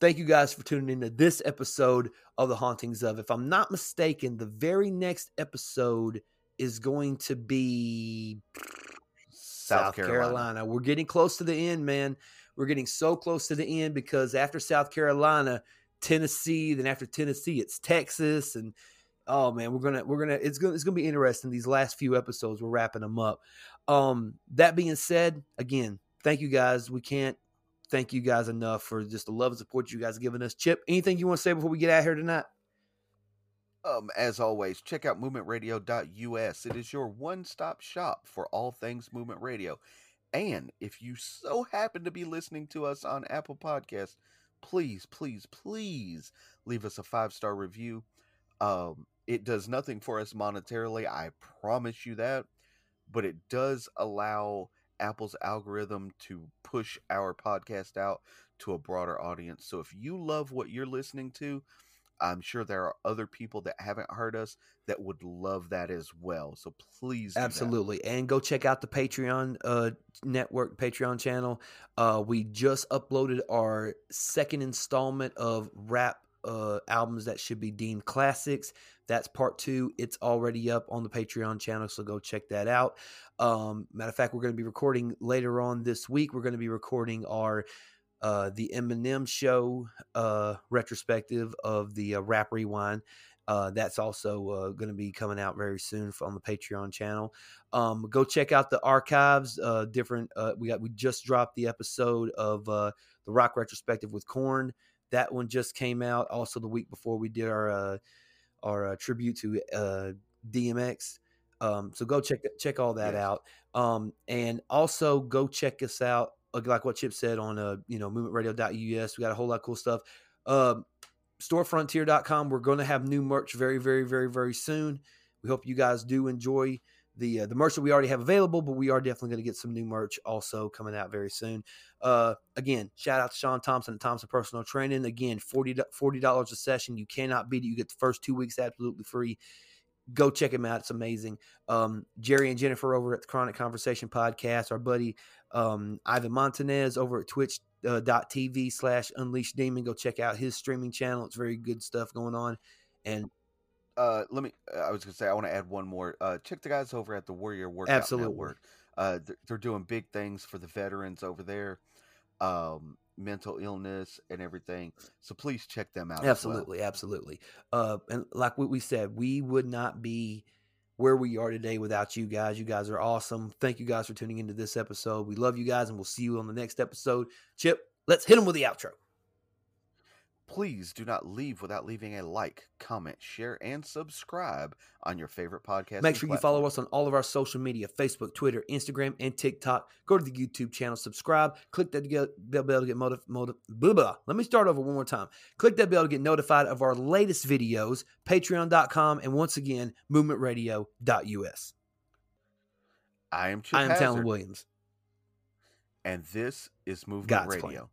Speaker 1: thank you guys for tuning into this episode of the hauntings of. If I'm not mistaken, the very next episode is going to be
Speaker 2: South Carolina.
Speaker 1: We're getting close to the end, man. We're getting so close to the end because after South Carolina, Tennessee, then after Tennessee, it's Texas, and oh man, we're gonna we're gonna it's gonna it's gonna be interesting. These last few episodes, we're wrapping them up. Um, that being said, again, thank you guys. We can't thank you guys enough for just the love and support you guys giving us. Chip, anything you want to say before we get out here tonight?
Speaker 2: Um, as always, check out movementradio.us. It is your one stop shop for all things movement radio. And if you so happen to be listening to us on Apple Podcasts, please, please, please leave us a five star review. Um, it does nothing for us monetarily, I promise you that, but it does allow Apple's algorithm to push our podcast out to a broader audience. So if you love what you're listening to, I'm sure there are other people that haven't heard us that would love that as well. So please.
Speaker 1: Absolutely. And go check out the Patreon uh, network, Patreon channel. Uh, we just uploaded our second installment of rap uh, albums that should be deemed classics. That's part two. It's already up on the Patreon channel, so go check that out. Um, matter of fact, we're going to be recording later on this week. We're going to be recording our uh, the Eminem show uh, retrospective of the uh, Rap Rewind. Uh, that's also uh, going to be coming out very soon on the Patreon channel. Um, go check out the archives. Uh, different. Uh, we got. We just dropped the episode of uh, the rock retrospective with Korn. That one just came out. Also, the week before we did our uh, our uh, tribute to uh, DMX. Um, so go check check all that
Speaker 2: Yes.
Speaker 1: out. Um, and also go check us out. Like like what Chip said on uh, you know movementradio.us. We got a whole lot of cool stuff. Um, storefrontier.com. We're going to have new merch very, very, very, very soon. We hope you guys do enjoy the uh, the merch that we already have available, but we are definitely going to get some new merch also coming out very soon. Uh, again, shout out to Sean Thompson at Thompson Personal Training. Again, 40 dollars a session. You cannot beat it. You get the first two weeks absolutely free. Go check him out. It's amazing. Um, Jerry and Jennifer over at the Chronic Conversation Podcast. Our buddy um, Ivan Montanez over at Twitch uh, dot TV slash Unleashed Demon. Go check out his streaming channel. It's very good stuff going on. And
Speaker 2: Uh, let me. I was gonna say I want to add one more. Uh, check the guys over at the Warrior Workout
Speaker 1: Absolutely.
Speaker 2: Network. Uh, they're, they're doing big things for the veterans over there, um, mental illness and everything. So please check them out. as well.
Speaker 1: absolutely, absolutely. Uh, and like what we said, we would not be where we are today without you guys. You guys are awesome. Thank you guys for tuning into this episode. We love you guys, and we'll see you on the next episode. Chip, let's hit them with the outro.
Speaker 2: Please do not leave without leaving a like, comment, share, and subscribe on your favorite podcast.
Speaker 1: Make sure you follow us on all of our social media Facebook, Twitter, Instagram, and TikTok. Go to the YouTube channel, subscribe, click that bell to get motiv- motiv- blah, blah. Let me start over one more time. Click that bell to get notified of our latest videos, patreon.com, and once again, movementradio.us.
Speaker 2: I am Chip
Speaker 1: I am
Speaker 2: Hazard,
Speaker 1: Talon Williams.
Speaker 2: and this is Movement
Speaker 1: God's
Speaker 2: Radio.
Speaker 1: Plan.